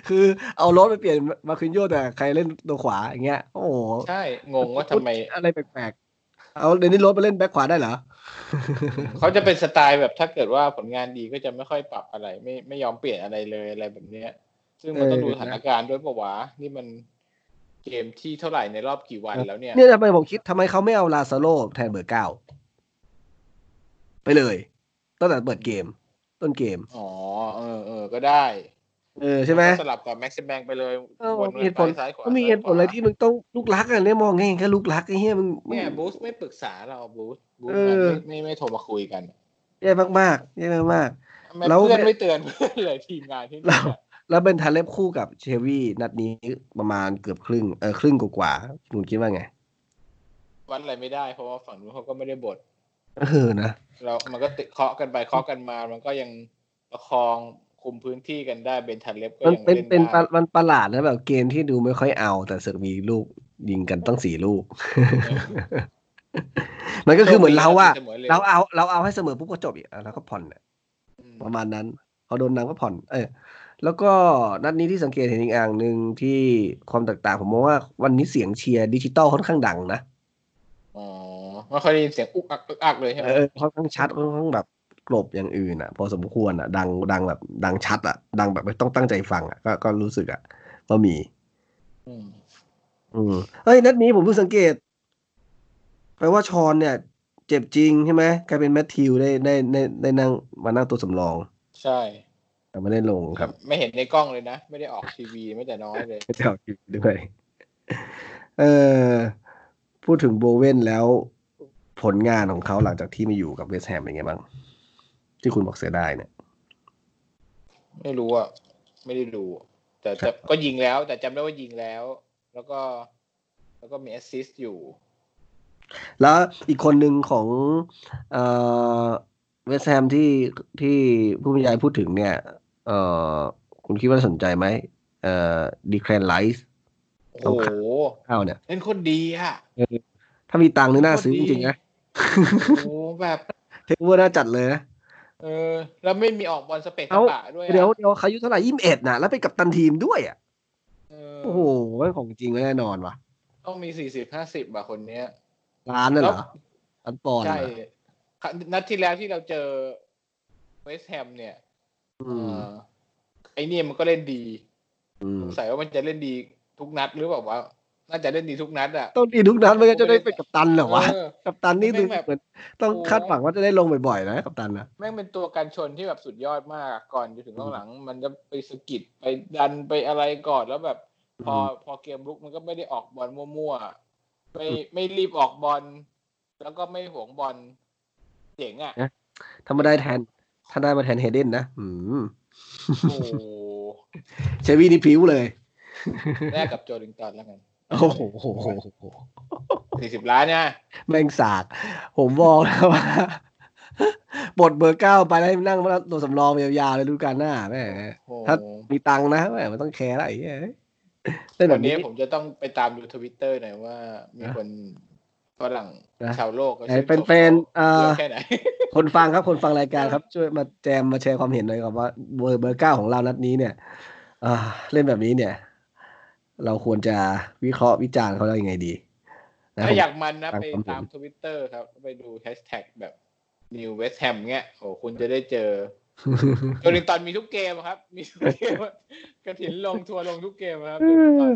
[SPEAKER 1] คือเอารถไปเปลี่ยนมาคินโยแต่ใครเล่นตัวขวาอย่างเงี้ยโอ้โห
[SPEAKER 2] ใช่งงว่าทำไม
[SPEAKER 1] อะไรแปลกๆเอาเดนนี่รถไปเล่นแบ็คขวาได้เหรอ
[SPEAKER 2] เขาจะเป็นสไตล์แบบถ้าเกิดว่าผลงานดีก็จะไม่ค่อยปรับอะไร ไม่ไม่ยอมเปลี่ยนอะไรเลยอะไรแบบเนี้ย ซึ่งมันต้อง
[SPEAKER 1] เออ
[SPEAKER 2] ดูสถานการณ์ด้วยปะวะนี่มันเกมที่เท่าไหร่ในรอบกี่วันแล้วเนี่ย
[SPEAKER 1] เนี่ยทำไมผมคิดทำไมเขาไม่เอาลาซาโลแทนเบอร์เก้าไปเลยตั้งแต่เปิดเกม ต้นเกม
[SPEAKER 2] อ๋อ เออเออก็ได้
[SPEAKER 1] เออใช่ไหม
[SPEAKER 2] สลับกับแม็กซิมแบงไปเลย
[SPEAKER 1] เออ
[SPEAKER 2] วน
[SPEAKER 1] มีเหตุผล
[SPEAKER 2] ไปซ้ายขวา
[SPEAKER 1] ก็มีเหตุผลอะไรที่มึงต้องลูกรักอะเนี่ยมองไงแค่ลูกรักไอ้เหี้ยมึงมึง
[SPEAKER 2] เนี่ยบูสไม่ปรึกษาเราบูสบูส
[SPEAKER 1] เอ
[SPEAKER 2] มัน
[SPEAKER 1] อ
[SPEAKER 2] ไม่ไม่ไม่โทรมาคุยกัน
[SPEAKER 1] แย่มากๆแย่มาก
[SPEAKER 2] แม่
[SPEAKER 1] แล้ว
[SPEAKER 2] เพื่อนไม่เตือนเพื่อนเลยทีมงานที่
[SPEAKER 1] ๆ
[SPEAKER 2] นี่
[SPEAKER 1] แล้ว
[SPEAKER 2] อะ
[SPEAKER 1] แล้วเป็นทันเล็บคู่กับเชวี่นัดนี้ประมาณเกือบครึ่งเออครึ่งกว่าๆคุณคิดว่าไง
[SPEAKER 2] วัดอะไรไม่ได้เพราะว่าฝั่งนู้นเขาก็ไม่ได้บท
[SPEAKER 1] เออนะ
[SPEAKER 2] เรามันก็ติดเคาะกันไปเคาะกันมา มันก็ยังประคองคุมพื้นที่กันได้เบนทันเล็บก็
[SPEAKER 1] มัน
[SPEAKER 2] ยัง
[SPEAKER 1] เป็น
[SPEAKER 2] เล่น
[SPEAKER 1] เป็น
[SPEAKER 2] ได้
[SPEAKER 1] มันประหลาดนะแบบเกมที่ดูไม่ค่อยเอา แต่เสือกมีลูกยิงกันตั้งสี่ลูก มันก็คือเหมือนเราอะเส
[SPEAKER 2] มอเร็ว
[SPEAKER 1] เราเอาเราเอาให้เสมอปุ๊บก็จบอีกอะแล้วก็ผ่อนเนี่ย
[SPEAKER 2] อืม
[SPEAKER 1] ประมาณนั้นพอโดนนำก็ผ่อน เออ แล้วก็นัดนี้ที่สังเกตเห็นอีกอย่างหนึ่งที่ความแตกต่างผมมองว่าวันนี้เสียงเชียร์ดิจิตอลค่อนข้างดังนะ
[SPEAKER 2] อ๋อไม่ค่อยได้ยินเสียงอุกอักอุกอักเลยใช่ไหม
[SPEAKER 1] เออค่อนข้างชัดค่อนข้างแบบกลบอย่างอื่นอะ พอสมควรอะ ดังดังแบบ ดังชัดอะ ดังแบบไม่ต้องตั้งใจฟังอะก็ก็รู้สึกอะว่ามี
[SPEAKER 2] ม
[SPEAKER 1] อืมเฮ้ยนัดนี้ผมเพิ่งสังเกตแปลว่าชอนเนี่ย เจ็บจริงใช่ไหมกลายเป็นแมทธิวได้ได้ได้ได้นั่งมานั่งตัวสำรอง
[SPEAKER 2] ใช่
[SPEAKER 1] แต่ไม่ได้ลงครับ
[SPEAKER 2] ไม่เห็นในกล้องเลยนะ ไม่ได้ออกทีวีไม่แต่น้อยเลย
[SPEAKER 1] ไม่ได้ออกทีวีด้วย เออพูดถึงโบเวนแล้วผลงานของเขาหลังจากที่มาอยู่กับเวสต์แฮมเป็นไงบ้าง ที่คุณบอกเสียดายเนี่ย
[SPEAKER 2] ไม่รู้อะไม่ได้ดู แต่แต่ก็ยิงแล้ว แต่จำได้ว่ายิงแล้ว แล้วก็ แล้วก็มีแอสซิสต์อยู่
[SPEAKER 1] แล้วอีกคนหนึ่งของเอ่อเวสต์แฮมที่ที่ผู้บรรยายพูดถึงเนี่ย เอ่อคุณคิดว่าสนใจไหมเอ่อดีแคลนไรซ์
[SPEAKER 2] โอ้โห
[SPEAKER 1] เข้าเนี่ย
[SPEAKER 2] เล่นโคตรดีอะ
[SPEAKER 1] ถ้ามีตังค์นี่น่าซื้อจริงๆนะ
[SPEAKER 2] โอ้โหแบบ
[SPEAKER 1] เทคเวอร์น่าจัดเลยนะ
[SPEAKER 2] เออ แล้วไม่มีออกบอลสเปกส
[SPEAKER 1] เอา
[SPEAKER 2] ปะด้วยอะ
[SPEAKER 1] เดี๋ยวเดี๋ยวเขาอายุเท่าไหร่ยี่สิบเอ็ดนะแล้วเป็นกัปตันทีมด้วยอะ
[SPEAKER 2] เออ
[SPEAKER 1] โอ้โหของจริงแน่นอนว่ะ
[SPEAKER 2] ต้องมีสี่สิบห้าสิบอะคนเนี้ย
[SPEAKER 1] ล้านน่ะเหรอ
[SPEAKER 2] แล้ว
[SPEAKER 1] ล้านปอนด์
[SPEAKER 2] ใช่
[SPEAKER 1] เหรอ
[SPEAKER 2] นัดที่แล้วที่เราเจอเวสต์แฮมเนี่ย
[SPEAKER 1] อื
[SPEAKER 2] เอ
[SPEAKER 1] ม
[SPEAKER 2] อ ไอ้เนี่ยมันก็เล่นดี
[SPEAKER 1] อืม
[SPEAKER 2] สงสัยว่ามันจะเล่นดีทุกนัดหรือเปล่าวะน่าจะเล่นดีทุกนัดอะ
[SPEAKER 1] ต้องดีทุกนัดไม่งั้นจะได้เป็นกัปตันเหรอวะ
[SPEAKER 2] เออ
[SPEAKER 1] กัปตันนี่ดู
[SPEAKER 2] แม่งแบบ
[SPEAKER 1] เหมือนต้อง
[SPEAKER 2] โอ้
[SPEAKER 1] คาดหวังว่าจะได้ลงบ่อยๆนะกัปตันนะ
[SPEAKER 2] แม่งเป็นตัวการชนที่แบบสุดยอดมากอะก่อนจะถึงข้างหลัง มันจะไปสะกิดไปดันไปอะไรก่อนแล้วแบบ พอพอเกมลุกมันก็ไม่ได้ออกบอลมั่วๆไม่ไม่รีบออกบอลแล้วก็ไม่หวงบอลเจ๋งอะ
[SPEAKER 1] ถ้ามาได้แทน ถ้าได้มาแทนเฮเดนนะอืม
[SPEAKER 2] โอ้โห
[SPEAKER 1] เชวี่นี่พริ้วเลย
[SPEAKER 2] แลกกับโจลิงตันแล้วกัน
[SPEAKER 1] โอ้โห
[SPEAKER 2] สี่สิบล้านเนี่ย
[SPEAKER 1] แม่งสาก ผมบอกแล้วว่าบทเบอร์เก้าไปแล้วให้นั่งมาตัวสำรองยาวๆเลยดูการหน้าแม่
[SPEAKER 2] โอ้โห
[SPEAKER 1] ถ้ามีตังค์นะแม่มันต้องแคร์อะไรไอ้เหี้ยเล่นแบ
[SPEAKER 2] วัน
[SPEAKER 1] บ
[SPEAKER 2] นี้
[SPEAKER 1] นี้
[SPEAKER 2] ผมจะต้องไปตามดูทวิตเตอร์หน่อยว่า มีคน ฝรั่ง
[SPEAKER 1] นะ
[SPEAKER 2] ชาวโลกก็
[SPEAKER 1] ไหน
[SPEAKER 2] ชื่ชม
[SPEAKER 1] เป็นๆ
[SPEAKER 2] ขา
[SPEAKER 1] เอ่อ
[SPEAKER 2] เยอะแค่ไหน
[SPEAKER 1] คนฟังครับคนฟังรายการครับ ช่วยมาแจมมาแชร์ความเห็นหน่อยครับว่าเบอร์เบอร์เก้าของเรานัดนี้เนี่ยอ่าเล่นแบบนี้เนี่ย เราควรจะวิเคราะห์วิจารณ์เขาได้ยังไงดีนะ
[SPEAKER 2] ถ้าอยากมันนะ
[SPEAKER 1] ฟัง
[SPEAKER 2] ไป
[SPEAKER 1] ความเห็น
[SPEAKER 2] ตามทวิตเตอร์ครับ ไปดูแฮชแท็กแบบ New West Ham เงี้ยโอ้คุณจะได้เจอโจลิงตันมีทุกเกมครับ มีทุกเกมกระถินลงทัวร์ลงทุกเกมครับโจลิงตัน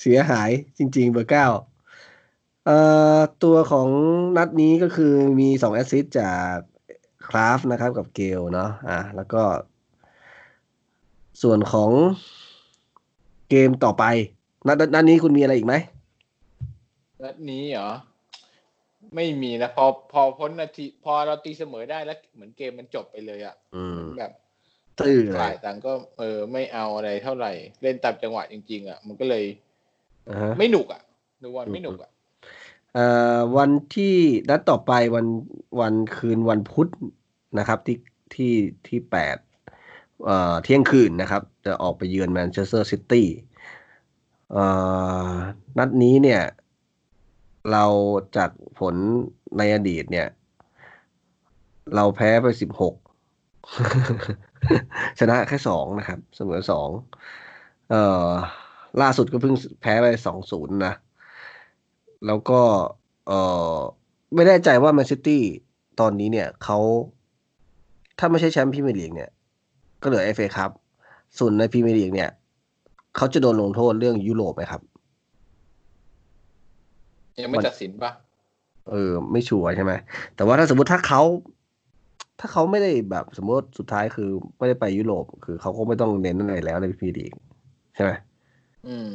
[SPEAKER 1] เสียหายจริง ๆ เบอร์เก้า เอ่อตัวของนัดนี้ก็คือมีสองแอสซิสต์จากคราฟนะครับกับเกลเนาะอะแล้วก็ ส่วนของเกมต่อไปนัดนัดนัดนี้คุณมีอะไรอีกไหม
[SPEAKER 2] นัดนี้เหรอ ไม่มีนะพอพอพ้นนาทีพอเราตีเสมอได้แล้ว เหมือนเกมมันจบไปเลยอะ
[SPEAKER 1] อืม
[SPEAKER 2] แบบ
[SPEAKER 1] ตื้อเลยต่าง
[SPEAKER 2] ฝ่ายต่างก็ เออ ไม่เอาอะไรเท่าไหร่ เล่นตามจังหวะจริง ๆอะมันก็เลย
[SPEAKER 1] อ่าฮะ
[SPEAKER 2] ไม่หนุกอะดูวันไม่หนุกอะ
[SPEAKER 1] เอ่อ วันที่นัดต่อไปวันวันคืนวันพุธนะครับที่ที่ที่แปดเที่ยงคืนนะครับ จะออกไปเยือนแมนเชสเตอร์ซิตี้นัดนี้เนี่ย เราจากผลในอดีตเนี่ย เราแพ้ไปสิบหกชนะแค่สองนะครับ เสมอสองล่าสุดก็เพิ่งแพ้ไปสองศูนย์นะ แล้วก็เออไม่แน่ใจว่าแมนซิตี้ตอนนี้เนี่ยเขาถ้าไม่ใช่แชมป์พรีเมียร์ลีกเนี่ย ก็เหลือเอฟเอครับส่วนในพรีเมียร์ลีกเนี่ยเขาจะโดนลงโทษเรื่องยุโรปไหมครับ
[SPEAKER 2] ยังไม่ตัดสินปะ
[SPEAKER 1] เออ ไม่ชัวร์ใช่ไหมแต่ว่าถ้าสมมติถ้าเขาถ้าเขาไม่ได้แบบสมมติสุดท้ายคือไม่ได้ไปยุโรป คือเขาก็ไม่ต้องเน้นอะไรแล้วในพรีเมียร์ลีกใช่ไหม
[SPEAKER 2] อืม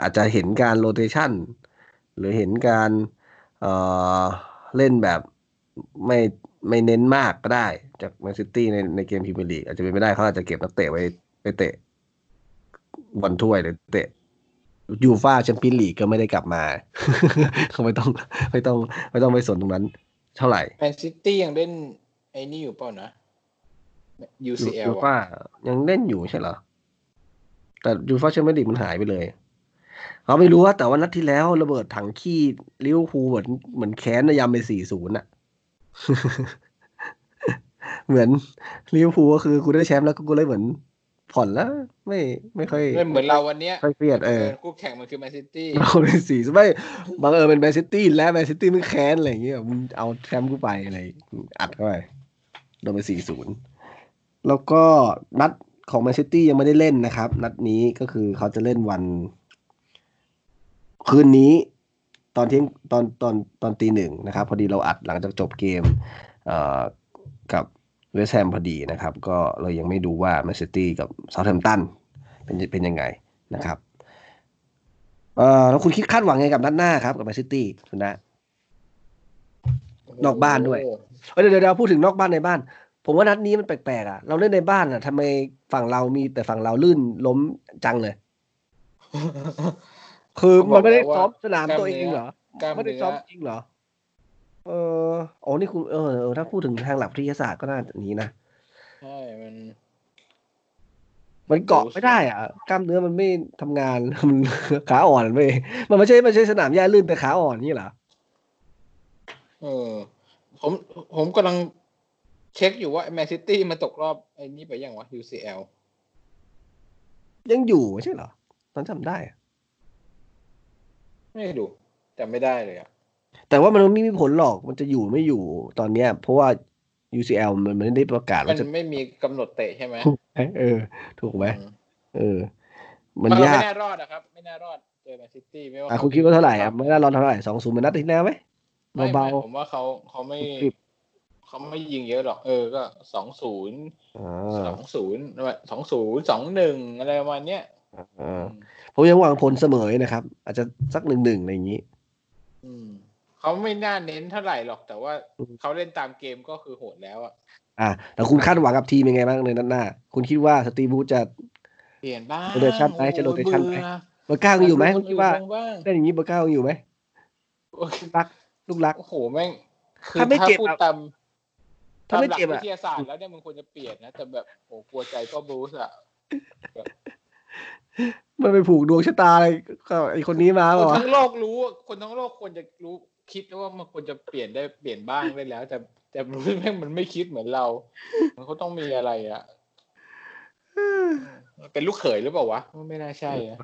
[SPEAKER 1] อาจจะเห็นการ rotation หรือเห็นการเอ่อเล่นแบบไม่ไม่เน้นมากก็ได้ จากแมนซิตี้ในในเกมพรีเมียร์ลีกอาจจะเป็นไม่ได้เขาอาจจะเก็บนักเตะไว้ไปเตะบอลถ้วยหรือเตะยูฟาแชมเปี้ยนลีกก็ไม่ได้กลับมาเขาไม่ต้องไม่ต้องไม่ต้องไปสนตรงนั้นเท่าไหร่
[SPEAKER 2] แมนซิตี้ยังเล่นไอ้นี่อยู่เปล่านะ UCL
[SPEAKER 1] ยู
[SPEAKER 2] อะ
[SPEAKER 1] ฟายังเล่นอยู่ใช่เหรอ แต่ยูฟาแชมเปี้ยนลีกมันหายไปเลย เขาไม่รู้ว่าแต่ว่านัดที่แล้วระเบิดถังขี้ลิเวอร์พูลเหมือนเหมือนแค้นนะยำไปสี่ศูนย์อะ เหมือนลิเวอร์พูลก็คือกูได้แชมป์แล้วก็กูเลยเหมือนผ่อนแล้ว ไม่ไม่ค่อย
[SPEAKER 2] ไม่เหมือนเราวันเนี้ย
[SPEAKER 1] ค่อยเครียดเออ
[SPEAKER 2] คู่แข่งมันคือแมนซิตี้
[SPEAKER 1] เราเป็นสี่ไม่บังเอิญเป็นแมนซิตี้และแมนซิตี้มันแค้นอะไรอย่างเงี้ยมึงเอาแชมป์กูไปอะไรอัดเข้าไปโดนไปสี่ศูนย์แล้วก็นัดของแมนซิตี้ยังไม่ได้เล่นนะครับ นัดนี้ก็คือเขาจะเล่นวัน คืนนี้ตอนเที่ยงตอนตอนตอนตีหนึ่งนะครับ พอดีเราอัดหลังจากจบเกมเอ่อกับเวสต์แฮมพอดีนะครับ ก็เลยยังไม่ดูว่าแมนซิตี้กับเซาท์แฮมป์ตันเป็นเป็นยังไงนะครับเอ่อแล้วคุณคิดคาดหวังไงกับนัดหน้าครับกับแมนซิตี้คุณนะ นอกบ้านด้วยเอ้ยเดี๋ยวเดี๋ยวเดี๋ยวพูดถึงนอกบ้านในบ้าน ผมว่านัดนี้มันแปลกๆอะเราเล่นในบ้านอะทำไมฝั่งเรามีแต่ฝั่งเราลื่นล้มจังเลย คือมันไม่ได้ซ้อมสนามตัวเองเหรอ
[SPEAKER 2] กล้าม
[SPEAKER 1] ไม่ได้
[SPEAKER 2] เนื้
[SPEAKER 1] ซ้อ
[SPEAKER 2] อ
[SPEAKER 1] มจริงเหรอ เอออ๋อนี่คุณเออเออ ถ้าพูดถึงทางหลักวิทยาศาสตร์ก็น่าจะนี้นะ
[SPEAKER 2] ใช่มัน
[SPEAKER 1] มันเกาะไม่ได้อะ กล้ามเนื้อมันไม่ทำงานมันขาอ่อนไม่มันไม่ใช่ไม่ใช่สนามหญ้าลื่นแต่ขาอ่อนนี่เหรอ
[SPEAKER 2] เออ ผมผมกำลังเช็คอยู่ว่าแมนซิตี้มันตกรอบไอ้นี่ไปยังวะ UCL
[SPEAKER 1] ยังอยู่ไม่ใช่เหรอตอนจำได้อะ
[SPEAKER 2] ไม่ดูจำไม่ได้เลยอะ
[SPEAKER 1] แต่ว่ามันไม่มีผลหรอกมันจะอยู่ไม่อยู่ตอนเนี้ย เพราะว่า UCL มันไม่ได้ประกาศ
[SPEAKER 2] มั
[SPEAKER 1] ว่าจะ
[SPEAKER 2] นไม่มีกำหนดเตะใช่ไหม
[SPEAKER 1] เออ ถูกไหม
[SPEAKER 2] อืม
[SPEAKER 1] เออมัน
[SPEAKER 2] มัน
[SPEAKER 1] ยาก
[SPEAKER 2] ไม่น่ารอดอะครับ ไม่น่ารอดเจอแมนซิตี้ไม่ว่า
[SPEAKER 1] อะคุณคิดว่าเท่าไหร่อะไม่น่ารอดเท่าไหร่สองศูนย์เหมือนนัดที่แล้วไหม
[SPEAKER 2] ไม่
[SPEAKER 1] เบา
[SPEAKER 2] ไม่ผมว่าเขาเขาไม่
[SPEAKER 1] กริบ
[SPEAKER 2] เขาไม่ยิงเยอะหรอก เออก็สองศูนย์
[SPEAKER 1] ๆอ่
[SPEAKER 2] สาองศูนย์สองศูนย์สองหนึ่งอะไรประมาณเนี้ย
[SPEAKER 1] เออ ผมยังหวังผลเสมอนะครับ อาจจะสักหนึ่งหนึ่งอะไรอย่างนี้
[SPEAKER 2] อืมเขาไม่น่าเน้นเท่าไหร่หรอกแต่ว่า
[SPEAKER 1] อืม
[SPEAKER 2] เขาเล่นตามเกมก็คือโหดแล้วอะ
[SPEAKER 1] อะแต่คุณคาดหวังกับทีมยังไงบ้างในนัดหน้า คุณคิดว่าสตีบูธจะ
[SPEAKER 2] เปลี่ยนบ้าง
[SPEAKER 1] rotation ไหมจะ
[SPEAKER 2] โอ้ย
[SPEAKER 1] rotation ไหม
[SPEAKER 2] เบื่อ
[SPEAKER 1] เบอร์เก้ายังอยู่ไหมคุณคิดว่า
[SPEAKER 2] ทรงบ้าง
[SPEAKER 1] ได้อย่างนี้เบอร์เก้ายังอยู่ไหม
[SPEAKER 2] โอ้ย
[SPEAKER 1] ลูกรักลูกรัก
[SPEAKER 2] โอ้โหแม่งคือ
[SPEAKER 1] ถ้าไม่เจ็บ
[SPEAKER 2] พูด
[SPEAKER 1] อะ
[SPEAKER 2] ตาม
[SPEAKER 1] ถ้าไม่
[SPEAKER 2] ตหลัก
[SPEAKER 1] เจ็บอะ
[SPEAKER 2] วิทยาศาสตร์แล้วเนี่ยมันควรจะเปลี่ยนนะแต่แบบโอ้กลัวใจก็บรูซอะ
[SPEAKER 1] มันไปผูกดวงชะตาอะไรก็ไอคนนี้มา
[SPEAKER 2] ค
[SPEAKER 1] เปล่าวะ
[SPEAKER 2] ทั้งโลกรู้อะคนทั้งโลกควรจะรู้คิดว่ามันควรจะเปลี่ยนได้เปลี่ยนบ้างได้แล้ว แต่แต่รูซแม่งมันไม่คิดเหมือนเรา มันเขาต้องมีอะไรอะเป็นลูกเขยหรือเปล่าวะไม่น่าใช่อะ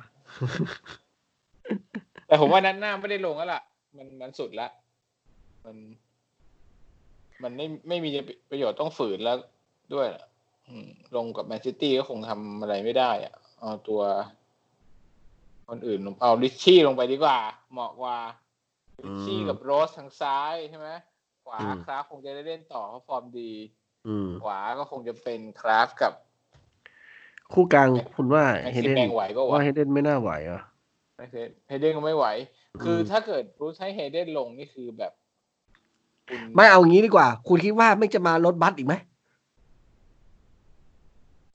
[SPEAKER 2] แต่ผมว่านั้นหน้าไม่ได้ลงแล้วล่ะ มันมันสุดละมัน มันไม่ไม่มีประโยชน์ต้องฝืนแล้วด้วยล่ะอืมลงกับแมนซิตี้ก็คงทำอะไรไม่ได้อะ เอาตัวคนอื่นลงเอาริตชี่ลงไปดีกว่า เหมาะกว่าริตชี่กับโรสทางซ้ายใช่ไหมขวาคราฟคงจะได้เล่นต่อเขาฟอร์มดี
[SPEAKER 1] อืม
[SPEAKER 2] ขวาก็คงจะเป็นคราฟกับ
[SPEAKER 1] คู่กลางคุณว่า
[SPEAKER 2] แม็กซิแมงก็ว่า
[SPEAKER 1] เฮเดน
[SPEAKER 2] ไหววะ
[SPEAKER 1] เฮเดนไม่น่าไหวเหรอะ
[SPEAKER 2] ไม่เคยเฮเดนก็ไม่ไหว คือ
[SPEAKER 1] ม
[SPEAKER 2] ถ้าเกิดรู้ใช้เฮเดนลงนี่คือแบบคุณ
[SPEAKER 1] ไม่เอางี้ดีกว่า คุณคิดว่าไม่จะมารถบัสอีกไหม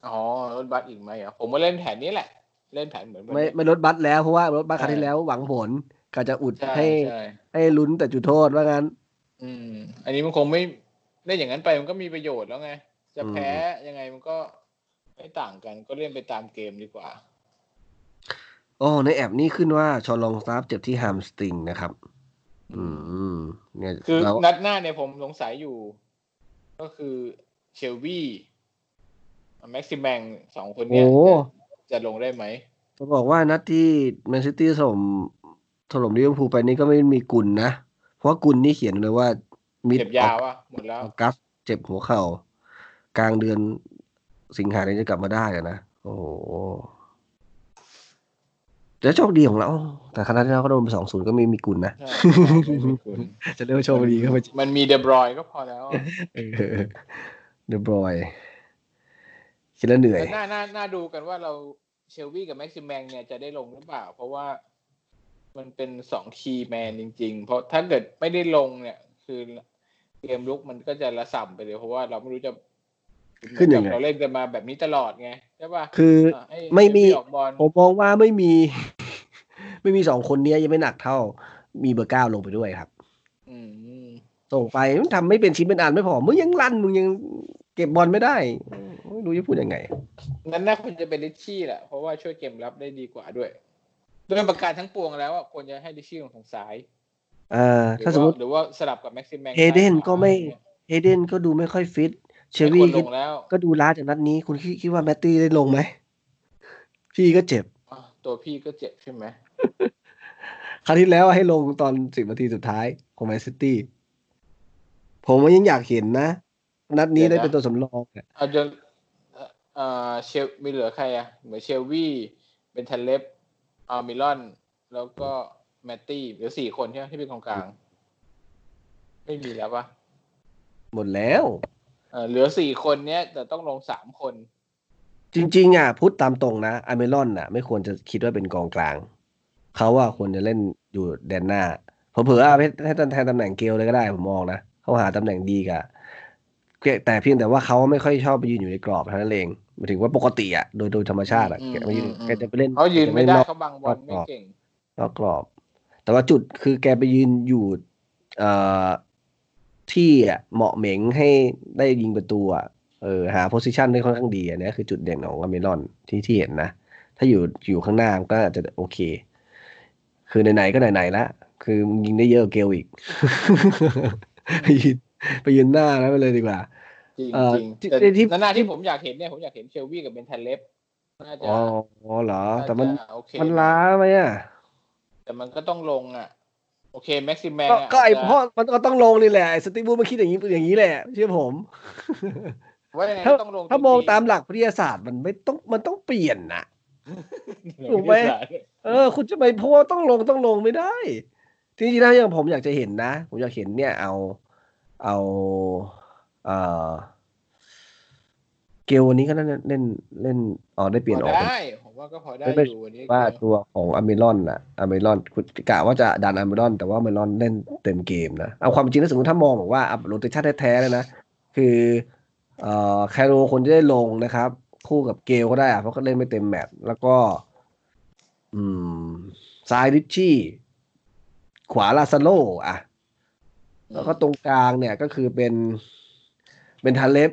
[SPEAKER 2] อ๋อร ถบัสอีกไหมอะผมว่าเล่นแผนนี้แหละ เล่นแผนเหมือนวัน
[SPEAKER 1] ไม่
[SPEAKER 2] นี้
[SPEAKER 1] ไม่รถบัสแล้วเพราะว่า รถบัสครั้ง
[SPEAKER 2] ใช่
[SPEAKER 1] ที่แล้วหวังผลก็จะอุด
[SPEAKER 2] ใช่
[SPEAKER 1] ให้
[SPEAKER 2] ใช่
[SPEAKER 1] ให้ลุ้นแต่จุดโทษว่างั้น
[SPEAKER 2] อืม อันนี้มันคงไม่เล่นอย่างนั้นไปมันก็มีประโยชน์แล้วไง จะ
[SPEAKER 1] อืม
[SPEAKER 2] แพ้ยังไงมันก็ไม่ต่างกันก็เล่นไปตามเกมดีกว่า
[SPEAKER 1] โอ้ในแอปนี้ขึ้นว่าชอลองซาฟเจ็บที่ฮามสตริงนะครับ อืม เนี่ย
[SPEAKER 2] คือ
[SPEAKER 1] แล้ว
[SPEAKER 2] นัดหน้าเนี่ยผมสงสัยอยู่ ก็คือเชลวี่ แม็กซิแมงสองคนเนี้ย
[SPEAKER 1] โอ้
[SPEAKER 2] จะจะลงได้ไหม
[SPEAKER 1] จะบอกว่านัดที่แมนซิตี้ถล่มถล่มลิเวอร์พูลไปนี่ก็ไม่มีกุนนะ เพราะว่ากุนนี่เขียนเลยว่ามิด
[SPEAKER 2] เจ็บยาวอะหมดแล้ว
[SPEAKER 1] August เจ็บหัวเข่า กลางเดือนสิงหาเนี่ยจะกลับมาได้อะนะโอ้โหแต่โชคดีของเรา แต่คณะที่เราก็โดนไปสองศูนย์ก็ไม่มีกุลนะ
[SPEAKER 2] ใช่ไม่มีคุณ
[SPEAKER 1] จะเรียกว่าโชคดีก็ไม่
[SPEAKER 2] มันมีเดบรอยก็พอแล้ว
[SPEAKER 1] เออเดบรอย คิดแล้วเหนื่อย
[SPEAKER 2] แต่น่าน่าน่าดูกันว่าเราเชลวี่กับแม็กซิแมงเนี่ยจะได้ลงหรือเปล่า เพราะว่ามันเป็นสองคีย์แมนจริง ๆ เพราะถ้าเกิดไม่ได้ลงเนี่ย คือเกมลุกมันก็จะระส่ำไปเลยเพราะว่าเราไม่รู้จะ
[SPEAKER 1] ขึ้นยังไง
[SPEAKER 2] เราเล่นกันมาแบบนี้ตลอดไงใช่ป่ะ
[SPEAKER 1] คือ
[SPEAKER 2] อะให้
[SPEAKER 1] ไม่มี
[SPEAKER 2] ให้ออกบอล
[SPEAKER 1] ผมมองว่าไม่มี ไม่มีสองคนเนี้ยยังไม่หนักเท่า มีเบอร์เก้าลงไปด้วยครับ
[SPEAKER 2] อืม
[SPEAKER 1] ส่งไปมันทำไม่เป็นชิ้นเป็นอันไม่พอมึงยังลั่นมึงยังเก็บบอลไม่ได้ ไม่รู้จะพูดยังไง
[SPEAKER 2] นั้นน่าควรจะเป็นลิชชี่แหละ เพราะว่าช่วยเกมรับได้ดีกว่าด้วยด้วยประการทั้งปวงแล้วอะควรจะให้ลิชชี่ลงทางซ้าย
[SPEAKER 1] อ่า
[SPEAKER 2] หรือ
[SPEAKER 1] ถ้าสมม
[SPEAKER 2] ว่า
[SPEAKER 1] ติ
[SPEAKER 2] หรือว่าสลับกับแม็กซิแมง
[SPEAKER 1] เฮเดนก็ไม่เฮเดนก็ดูไม่ค่อยฟิต เชอ
[SPEAKER 2] ไม่คว
[SPEAKER 1] รี่
[SPEAKER 2] รล
[SPEAKER 1] ก็
[SPEAKER 2] งแล้ว
[SPEAKER 1] ก็ดูล้าจากนัดนี้ คุณคิดคิดว่าแมตตี้ได้ลงไหม พี่ก็เจ็บ
[SPEAKER 2] อะตัวพี่ก็เจ็บใช่ไหม
[SPEAKER 1] คราวที่แล้วให้ลงตอนสิบนาทีสุดท้ายของแมนซิตี้ผมว่ายังอยากเห็นนะ นัดนี้ได้เป็นตัวสำรองอะ
[SPEAKER 2] เอาจนเอ่อเอ่อเชลมีเหลือใครอะเหมือนเชลวี่เบนทันเล็บอาร์มิลอน แล้วก็แมตตี้เหลือสี่คนใช่ไหมที่เป็นกองกลาง ไม่มีแล้วปะ
[SPEAKER 1] หมดแล้ว
[SPEAKER 2] เออเหลือสี่คนเนี้ยแต่ต้องลงสามคน
[SPEAKER 1] จริง ๆ อะพูดตามตรงนะอเมรอนอะ ไม่ควรจะคิดว่าเป็นกองกลาง เขาว่าควรจะเล่นอยู่แดนหน้าเผลอๆเอาให้ให้แทนตำแหน่งเกลเลยก็ได้ผมมองนะ เขาหาตำแหน่งดีกับ แต่เพียงแต่ว่าเขาไม่ค่อยชอบไปยืนอยู่ในกรอบเท่านั้นเองหมายถึงว่าปกติอะโดยโดยธรรมชาติอะ
[SPEAKER 2] อืม
[SPEAKER 1] แกไม่ยืน
[SPEAKER 2] อืมอืม
[SPEAKER 1] แกจะไปเล่น
[SPEAKER 2] เขายืนไม่ได้
[SPEAKER 1] แกจะปล่นอก
[SPEAKER 2] เขาบังบอลไม่เก่ง
[SPEAKER 1] นอกกรอบ แต่ว่าจุดคือแกไปยืนอยู่เอ่อที่อะเหมาะเหม็งให้ได้ยิงประตูอะเออหาโพซิชันได้ค่อนข้างดีอันเนี้ยคือจุดเด่นของอเมรอนที่ที่เห็นนะ ถ้าอยู่อยู่ข้างหน้ามันก็อาจจะโอเค คือไหนๆก็ไหนๆละคือมึงยิงได้เยอะกว่าเกลอีก ไปยืนไปยืนหน้าแล้วไปเลยดีกว่า
[SPEAKER 2] จริง
[SPEAKER 1] เอ่อ
[SPEAKER 2] จริง
[SPEAKER 1] ที่
[SPEAKER 2] แต่
[SPEAKER 1] ที่
[SPEAKER 2] นานาที่ผมอยากเห็นเนี่ยผมอยากเห็นเชลวี่กับเบนทันเล็บน่าจะ
[SPEAKER 1] อ๋อเหรอ แต่มันา
[SPEAKER 2] จะโอเค
[SPEAKER 1] มันล้าไหมอะ
[SPEAKER 2] แต่มันก็ต้องลงอะ โอเคแม็กซิแมง
[SPEAKER 1] ก็
[SPEAKER 2] อะ
[SPEAKER 1] ก็ไอ
[SPEAKER 2] จจะ
[SPEAKER 1] พ่อมันก็ต้องลงนี่แหละไอ้สตีฟบูธมันคิดอย่างนี้อย่างนี้แหละ เชื่อผม
[SPEAKER 2] ว่ายังไง
[SPEAKER 1] ถ้า
[SPEAKER 2] ก็ต้องลง
[SPEAKER 1] ถ้ามอง
[SPEAKER 2] จริๆ
[SPEAKER 1] ตามหลักวิทยาศาสตร์มันไม่ต้องมันต้องเปลี่ยนนะถู
[SPEAKER 2] ถู
[SPEAKER 1] กไหมเออ คุณจะไปเพราะว่าต้องลงต้องลงไม่ได้จริงๆแล้วอย่างผมอยากจะเห็นนะ ผมอยากเห็นเนี่ยเอา เอาเอ่อเกลวันนี้ก็น่าจะเล่นเล่นอ๋อได้เปลี่ยนออก
[SPEAKER 2] ได้ผมผมว่าก็พอได้
[SPEAKER 1] ไม่เป็น
[SPEAKER 2] อยู่วันนี้
[SPEAKER 1] ว่าตัวของอเมรอนน่ะอเมรอนคุณกะว่าจะดันอเมรอน แต่ว่าอเมรอนเล่นเต็มเกมนะเอาความจริงถ้าสมมติถ้ามองบอกว่าอัพโรเตชันแท้ๆเลยนะ คือเอ่อแคโรคนจะได้ลงนะครับ คู่กับเกลก็ได้อะเพราะเขาเล่นไม่เต็มแมตช์แล้วก็ อืมซ้ายริชชี่ ขวาลาซาโลอะ แล้วก็ตรงกลางเนี่ยก็คือเป็น เป็นทาเล็บ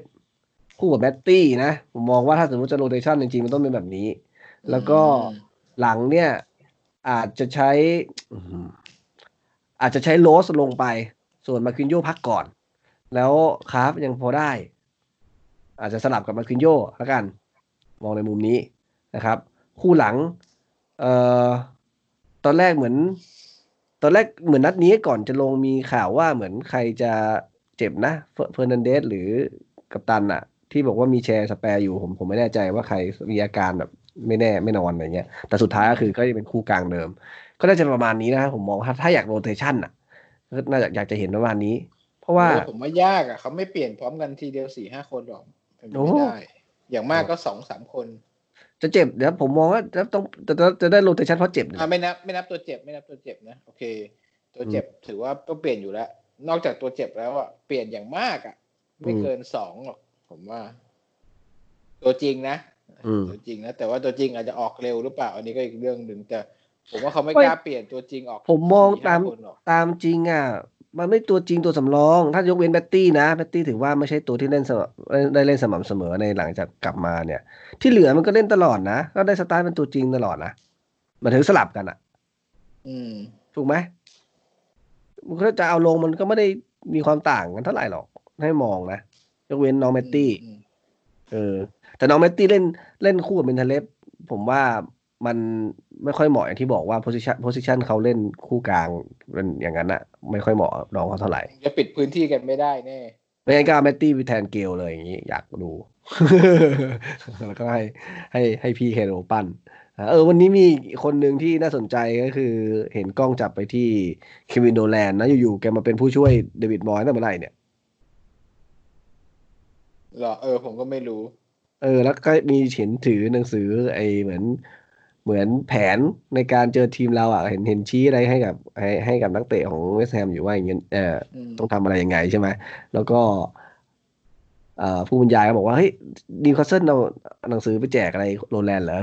[SPEAKER 1] คู่กับแบตตี้นะ ผมมองว่าถ้าสมมติจะโรเตชันจริงๆ มันต้องเป็นแบบนี้ แล้วก็
[SPEAKER 2] อืม
[SPEAKER 1] หลังเนี่ย อาจจะใช้อื้อหืออาจจะใช้โรสลงไป ส่วนมาคินโยพักก่อน แล้วคราฟยังพอได้ อาจจะสลับกับมาคินโยแล้วกัน มองในมุมนี้นะครับ คู่หลัง เอ่อตอนแรกเหมือน ตอนแรกเหมือนนัดนี้ก่อนจะลงมีข่าวว่าเหมือนใครจะเจ็บนะเฟเฟอร์นันเดสหรือกัปตันอะที่บอกว่ามีแชร์ spare อยู่ผมผมไม่แน่ใจว่าใครมีอาการแบบไม่แน่ไม่นอนอะไรเงี้ย แต่สุดท้ายก็คือก็จะเป็นคู่กลางเดิม ก็น่าจะประมาณนี้นะครับผมมองถ้าถ้าอยาก rotation อะก็น่าจะอยากจะเห็นประมาณนี้ เพราะว่า
[SPEAKER 2] โอ้ผมว่ายากอะเขาไม่เปลี่ยนพร้อมกันทีเดียวสี่ห้าคนหรอกเป็นไป
[SPEAKER 1] โอ้
[SPEAKER 2] ไม่ได้ อย่างมากก็สองสามคน
[SPEAKER 1] จะเจ็บเดี๋ยวผมมองว่าจะต้องจะจะจะได้โรเตชันเพราะเจ็บ
[SPEAKER 2] อ่าไม่นับไม่นับตัวเจ็บไม่นับตัวเจ็บนะโอเค ตัวเจ็บถือว่าต้องเปลี่ยนอยู่แล้ว นอกจากตัวเจ็บแล้วอะเปลี่ยนอย่างมากอะ ไม่เกินสองหรอกผมว่า ตัวจริงนะ
[SPEAKER 1] อืม
[SPEAKER 2] ตัวจริงนะแต่ว่าตัวจริงอาจจะออกเร็วหรือเปล่า อันนี้ก็อีกเรื่องหนึ่งแต่ผมว่าเขาไม่
[SPEAKER 1] ไม่
[SPEAKER 2] กล้าเปลี่ยนตัวจริงออก
[SPEAKER 1] ผมมอง
[SPEAKER 2] สี่ห้
[SPEAKER 1] ตาม
[SPEAKER 2] คนหรอก
[SPEAKER 1] ตามจริงอะ มันไม่ตัวจริงตัวสำรอง ถ้ายกเว้นแมตตี้นะแมตตี้ถือว่าไม่ใช่ตัวที่เล่นสม่ำได้เล่นสม่ำเสมอในหลังจากกลับมาเนี่ย ที่เหลือมันก็เล่นตลอดนะก็ได้สไตล์เป็นตัวจริงตลอดนะหมันถึงสลับกันอะ
[SPEAKER 2] อืม
[SPEAKER 1] ถูกไหมมันก็จะเอาลงมันก็ไม่ได้มีความต่างกันเท่าไหร่หรอก ให้มองนะยกเว้นน้องแมตตี้
[SPEAKER 2] อืม
[SPEAKER 1] เออ แต่น้องแมตตี้เล่นเล่นคู่กับเบนทาเลบผมว่า มันไม่ค่อยเหมาะอย่างที่บอกว่า position position เขาเล่นคู่กลางเป็นอย่างนั้นอะไม่ค่อยเหมาะกับน้องเขาเท่าไหร่
[SPEAKER 2] จะปิดพื้นที่กันไม่ได้แน่
[SPEAKER 1] ไม่งั้นก็เอาแมตตี้ไปแทนเกลเลยอย่างนี้ อยากดู แล้วก็ให้ให้ให้พี่เคโรปั้นอะเออวันนี้มีอีกคนหนึ่งที่น่าสนใจก็คือเห็นกล้องจับไปที่เควินโนแลนนะอยู่ๆแกมาเป็นผู้ช่วยเดวิดมอยส์ตั้งแต่เมื่อไหร่เนี่ย
[SPEAKER 2] เหรอเออผมก็ไม่รู้
[SPEAKER 1] เออ แล้วก็มีเห็นถือหนังสือไอ้เหมือน เหมือนแผนในการเจอทีมเราอะเห็นเห็นชี้อะไรให้กับให้ให้กับนักเตะของเวสต์แฮมอยู่ว่าอย่างเงี้ยเออ
[SPEAKER 2] อืม
[SPEAKER 1] ต้องทำอะไรยังไงใช่ไหมแล้วก็เอ่อผู้บรรยายก็บอกว่าเฮ้ยนิวคาสเซิลเอาหนังสือไปแจกอะไรโรแลนด์เหรอ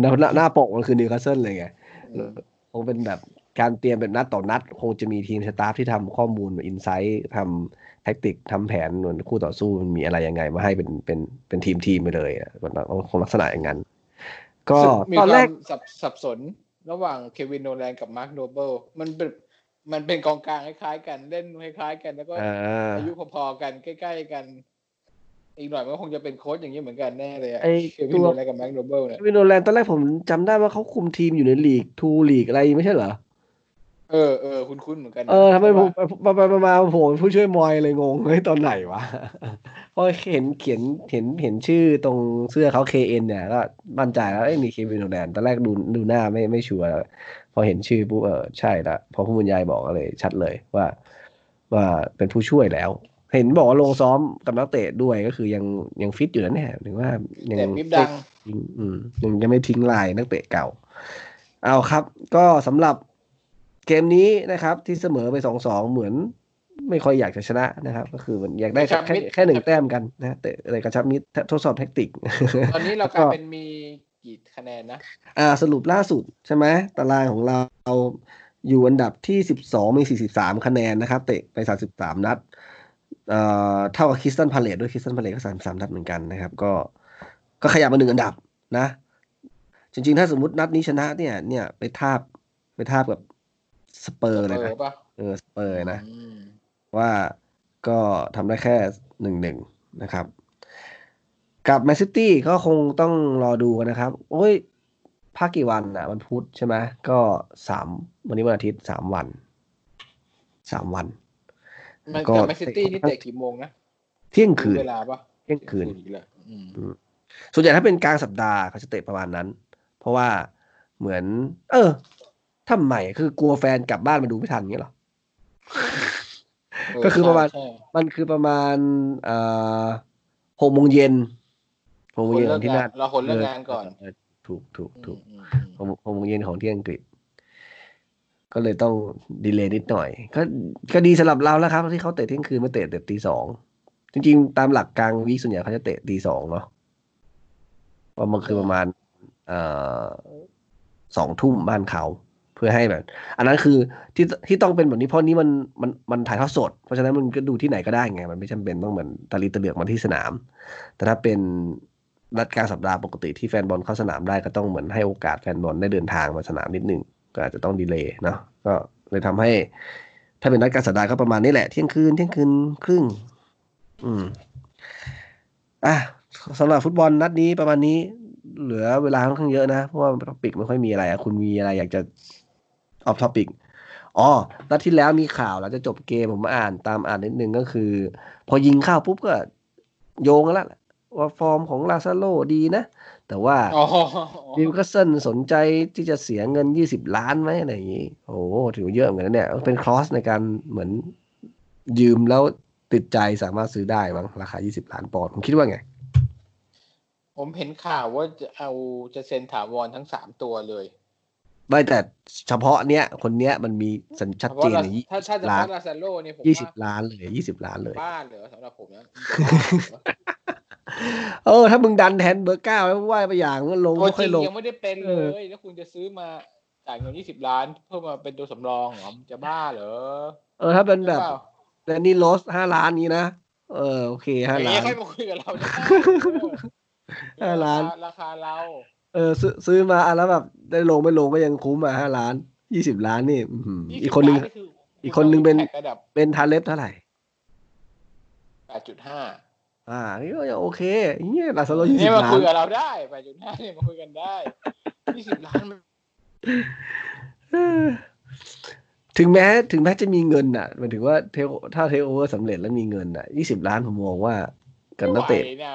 [SPEAKER 1] หน้าหน้าหน้าปกมันคือนิวคาสเซิลเลยไง
[SPEAKER 2] อืม
[SPEAKER 1] คงเป็นแบบการเตรียมเป็นนัดต่อนัด คงจะมีทีม staff ที่ทำข้อมูล insight ทำแท็กติกทำแผนเหมือนคู่ต่อสู้มันมีอะไรยังไง มาให้เป็นเป็นเป็นทีมทีมไปเลยอะคงลักษณะอย่างนั้น ก็
[SPEAKER 2] มี
[SPEAKER 1] ตอน
[SPEAKER 2] ค
[SPEAKER 1] แร
[SPEAKER 2] วากมสับสับสนระหว่างเควินโนแลนกับมาร์คโนเบิลมันเป็นมันเป็นกองกลางคล้ายๆกันเล่นคล้ายๆกัน แล้วก็
[SPEAKER 1] อ่า
[SPEAKER 2] อายุพอๆกันใกล้ๆกัน อีกหน่อยมันก็คงจะเป็นโค้ชอย่างนี้เหมือนกันแน่เลยอะ
[SPEAKER 1] ไอ้
[SPEAKER 2] เควิ
[SPEAKER 1] ตั
[SPEAKER 2] น
[SPEAKER 1] ว
[SPEAKER 2] โนแลนกับมาร์คโนเบิลเนี่ย
[SPEAKER 1] วินโนแลนด์ตอนแรกผมจำได้ว่าเขาคุมทีมอยู่ใน League Two ลีกอะไรไม่ใช่เหรอ
[SPEAKER 2] เออเออคุ้นๆเหมือนกันนะ
[SPEAKER 1] เออทำไมผม
[SPEAKER 2] ว่า
[SPEAKER 1] ไปไปไปมาผมเป็นผู้ช่วยมอยเลยงงเฮ้ยตอนไหนวะเพราะเห็นเขียนเห็นเห็นชื่อตรงเสื้อเขา KN เนี่ยก็มั่นใจแล้วเอ้ยนี่เควินโนแลนด์ตอนแรกดูดูหน้าไม่ไม่ชัวร์แล้วพอเห็นชื่อปุ๊บเออใช่ละพอผู้บรรยายบอกก็เลย ชัดเลยว่า ว่าเป็นผู้ช่วยแล้ว เห็นบอกว่าลงซ้อมกับนักเตะด้วยก็คือยังยังฟิตอยู่นะเนี่ยถึงว่ายัง
[SPEAKER 2] แต่บิ๊บดัง
[SPEAKER 1] ทิ้งอืมยังยังไม่ทิ้งลายนักเตะเก่า เอาครับ ก็สำหรับ เกมนี้นะครับที่เสมอไปสองสองเหมือนไม่ค่อยอยากจะชนะนะครับ ก็คือเหมือนอยากได้แค่แค่แค่หนึ่งแต้มกันนะแต่อะไรกระชับมิตรทดสอบแท็กติก
[SPEAKER 2] ตอนนี้เรากลายเป็นมีกี่คะแนนนะ
[SPEAKER 1] อ่าสรุปล่าสุดใช่ไหมตารางของเราอยู่อันดับที่สิบสองมีสี่สิบสามคะแนนนะครับ เตะไปสามสิบสามนัดเอ่อเท่ากับคริสตัลพาเลซด้วยคริสตัลพาเลซก็สามสามนัดเหมือนกันนะครับ ก็ก็ขยับมาหนึ่งอันดับนะ จริง ๆ ถ้าสมมตินัดนี้ชนะเนี่ยเนี่ยไปทาบไปทาบกับ สเปอร์เลย
[SPEAKER 2] เอ
[SPEAKER 1] นะ
[SPEAKER 2] อปะ
[SPEAKER 1] เออสเปอร์นะ
[SPEAKER 2] อืม
[SPEAKER 1] ว่าก็ทำได้แค่หนึ่งหนึ่งนะครับ กับแมนซิตี้ก็คงต้องรอดูกันนะครับ โอ้ยพักกี่วันอะวันพุธใช่ไหมก็สามวันนี้วันอาทิตย์สามวันสามวัน
[SPEAKER 2] มัน
[SPEAKER 1] ก็
[SPEAKER 2] แต่แมนซิตี้นี่เตะกี่โมงนะ
[SPEAKER 1] เที่ยงคืน
[SPEAKER 2] รู้เวลาปะ
[SPEAKER 1] เที่ยงคืน
[SPEAKER 2] อีกแล้วอืม
[SPEAKER 1] ส่วนใหญ่ถ้าเป็นกลางสัปดาห์เขาจะเตะประมาณนั้น เพราะว่าเหมือน เออ ทำไมคือกลัวแฟนกลับบ้านมาดูไม่ทันเงี้ยเหรอ
[SPEAKER 2] เก็
[SPEAKER 1] คือประมาณ
[SPEAKER 2] ใช่
[SPEAKER 1] มันคือประมาณเอ่อหกโมงเย็นหกโมง
[SPEAKER 2] คน
[SPEAKER 1] เย็น
[SPEAKER 2] เลิ
[SPEAKER 1] ขอกงที่
[SPEAKER 2] งา
[SPEAKER 1] นั่
[SPEAKER 2] น
[SPEAKER 1] น
[SPEAKER 2] เราคนเลิกงานก่อน
[SPEAKER 1] เถูกถูก
[SPEAKER 2] อื
[SPEAKER 1] ถู
[SPEAKER 2] ม
[SPEAKER 1] ก
[SPEAKER 2] อืมอืม
[SPEAKER 1] หกหกโมงเย็นของที่อังกฤษ ก็เลยต้องดีเลย์นิดหน่อย ก็ก็ดีสำหรับเราแล้วครับ ที่เขาเตะเที่ยงคืนมาเตะแต่ตีสองจริงๆ ตามหลักกลางวีคส่วนใหญ่เขาจะเตะตีสองเนาะเพราะมันคือประมาณเอ่อสองทุ่มบ้านเขาเพื่อให้แบบ อันนั้นคือที่ที่ต้องเป็นแบบนี้เพราะนี้มันมันมันถ่ายทอดสด เพราะฉะนั้นมันก็ดูที่ไหนก็ได้ไง มันไม่จำเป็นต้องเหมือนตะลีตะเหลือกมาที่สนาม แต่ถ้าเป็นนัดกลางสัปดาห์ปกติที่แฟนบอลเข้าสนามได้ก็ต้องเหมือนให้โอกาสแฟนบอลได้เดินทางมาสนามนิดนึงก็อาจจะต้อง delay เนาะก็เลยทำให้ ถ้าเป็นนัดกลางสัปดาห์ก็ประมาณนี้แหละเที่ยงคืนเที่ยงคืนครึ่ง อืมอะสำหรับฟุตบอลนัดนี้ประมาณนี้ เหลือเวลาค่อนข้างเยอะนะ เพราะว่า topic ไม่ค่อยมีอะไรอะคุณมีอะไรอยากจะ off topic อ๋อนัดที่แล้วมีข่าวแล้วจะจบเกมผมมาอ่านตามอ่านนิดนึงก็คือ พอยิงเข้าปุ๊บก็โยงกันแล้วว่าฟอร์มของลาซาโรดีนะ แต่ว่า
[SPEAKER 2] อ๋อ
[SPEAKER 1] นิวคาสเซิลสนใจที่จะเสียเงินยี่สิบล้านไหมอะไรอย่างนี้ โอ้โหถือว่าเยอะเหมือนกันนะเนี่ย เป็นคลอสในการเหมือนยืมแล้วติดใจสามารถซื้อได้บ้างราคา 20 ล้านปอนด์ผมคิดว่าไง
[SPEAKER 2] ผมเห็นข่าวว่าจะเอาจะเซ็นถาวรทั้งสามตัวเลย
[SPEAKER 1] ไม่แต่เฉพาะเนี้ยคนเนี้ยมันมีสัญชัดเจน
[SPEAKER 2] พราะ
[SPEAKER 1] เลย
[SPEAKER 2] ว่าถ้าถ้าจะ
[SPEAKER 1] ล้า
[SPEAKER 2] พั
[SPEAKER 1] น
[SPEAKER 2] กลาซาโลเนี่ยผม
[SPEAKER 1] ยี่สิบ
[SPEAKER 2] ว่า
[SPEAKER 1] ล้านเลยยี่สิบล้านเลย
[SPEAKER 2] บ้านเหรอสำหรับผมนะ
[SPEAKER 1] เออ ถ้ามึงดันแทนเบอร์เก้าแล้วว่าไปอย่างก็ลง
[SPEAKER 2] ตัว
[SPEAKER 1] ไม่
[SPEAKER 2] จ
[SPEAKER 1] ค่
[SPEAKER 2] ริ
[SPEAKER 1] อย
[SPEAKER 2] ง
[SPEAKER 1] ลง
[SPEAKER 2] ยังไม่ได้เป็น
[SPEAKER 1] เอ
[SPEAKER 2] เล
[SPEAKER 1] อ
[SPEAKER 2] ยแล้วคุณจะซื้อมาจ่ายเงินยี่สิบล้าน เพื่อมาเป็นตัวสำรองเหรอมันจะบ้าเหรอ
[SPEAKER 1] เออ ถ้าเป็นแบบ
[SPEAKER 2] ใช่ปล่า
[SPEAKER 1] แดนนี่โรสห้าล้านนี้นะ เออ โอเคห้า
[SPEAKER 2] อย่าง
[SPEAKER 1] ล้า
[SPEAKER 2] เงี้ย
[SPEAKER 1] น
[SPEAKER 2] ค่อยมาคุยกับเราได้
[SPEAKER 1] ห้าล้าน
[SPEAKER 2] ราคาเรา
[SPEAKER 1] เออซื้อซื้อมาอะแล้วแบบได้ลงไม่ลงก็ยังคุ้มอะห้าล้านยี่สิบล้านนี่อื้อหือ
[SPEAKER 2] 20
[SPEAKER 1] อีกคนนึง
[SPEAKER 2] ล้าคือ
[SPEAKER 1] อีกคนนึงเป็น
[SPEAKER 2] แท็กระดับ
[SPEAKER 1] เป็นทาเล็บเท่าไหร่
[SPEAKER 2] แปดจุดห้า
[SPEAKER 1] อ่านี่ก็ยังโอเคเงี้ยลาซาโลยี่สิ
[SPEAKER 2] เนี่ย
[SPEAKER 1] บ
[SPEAKER 2] มา
[SPEAKER 1] ล้า
[SPEAKER 2] คุ
[SPEAKER 1] น
[SPEAKER 2] ยกับเราได้แปดจุดห้าเนี่ยมาคุยกันได้ยี่สิบล้านมัน
[SPEAKER 1] เออถึงแม้ถึงแม้จะมีเงินอะหมายถึงว่าเทคถ้าเทคโอเวอร์สำเร็จแล้วมีเงินอะยี่สิบล้านผมมองว่า กับนักเตะ
[SPEAKER 2] ไม่ไหวนะ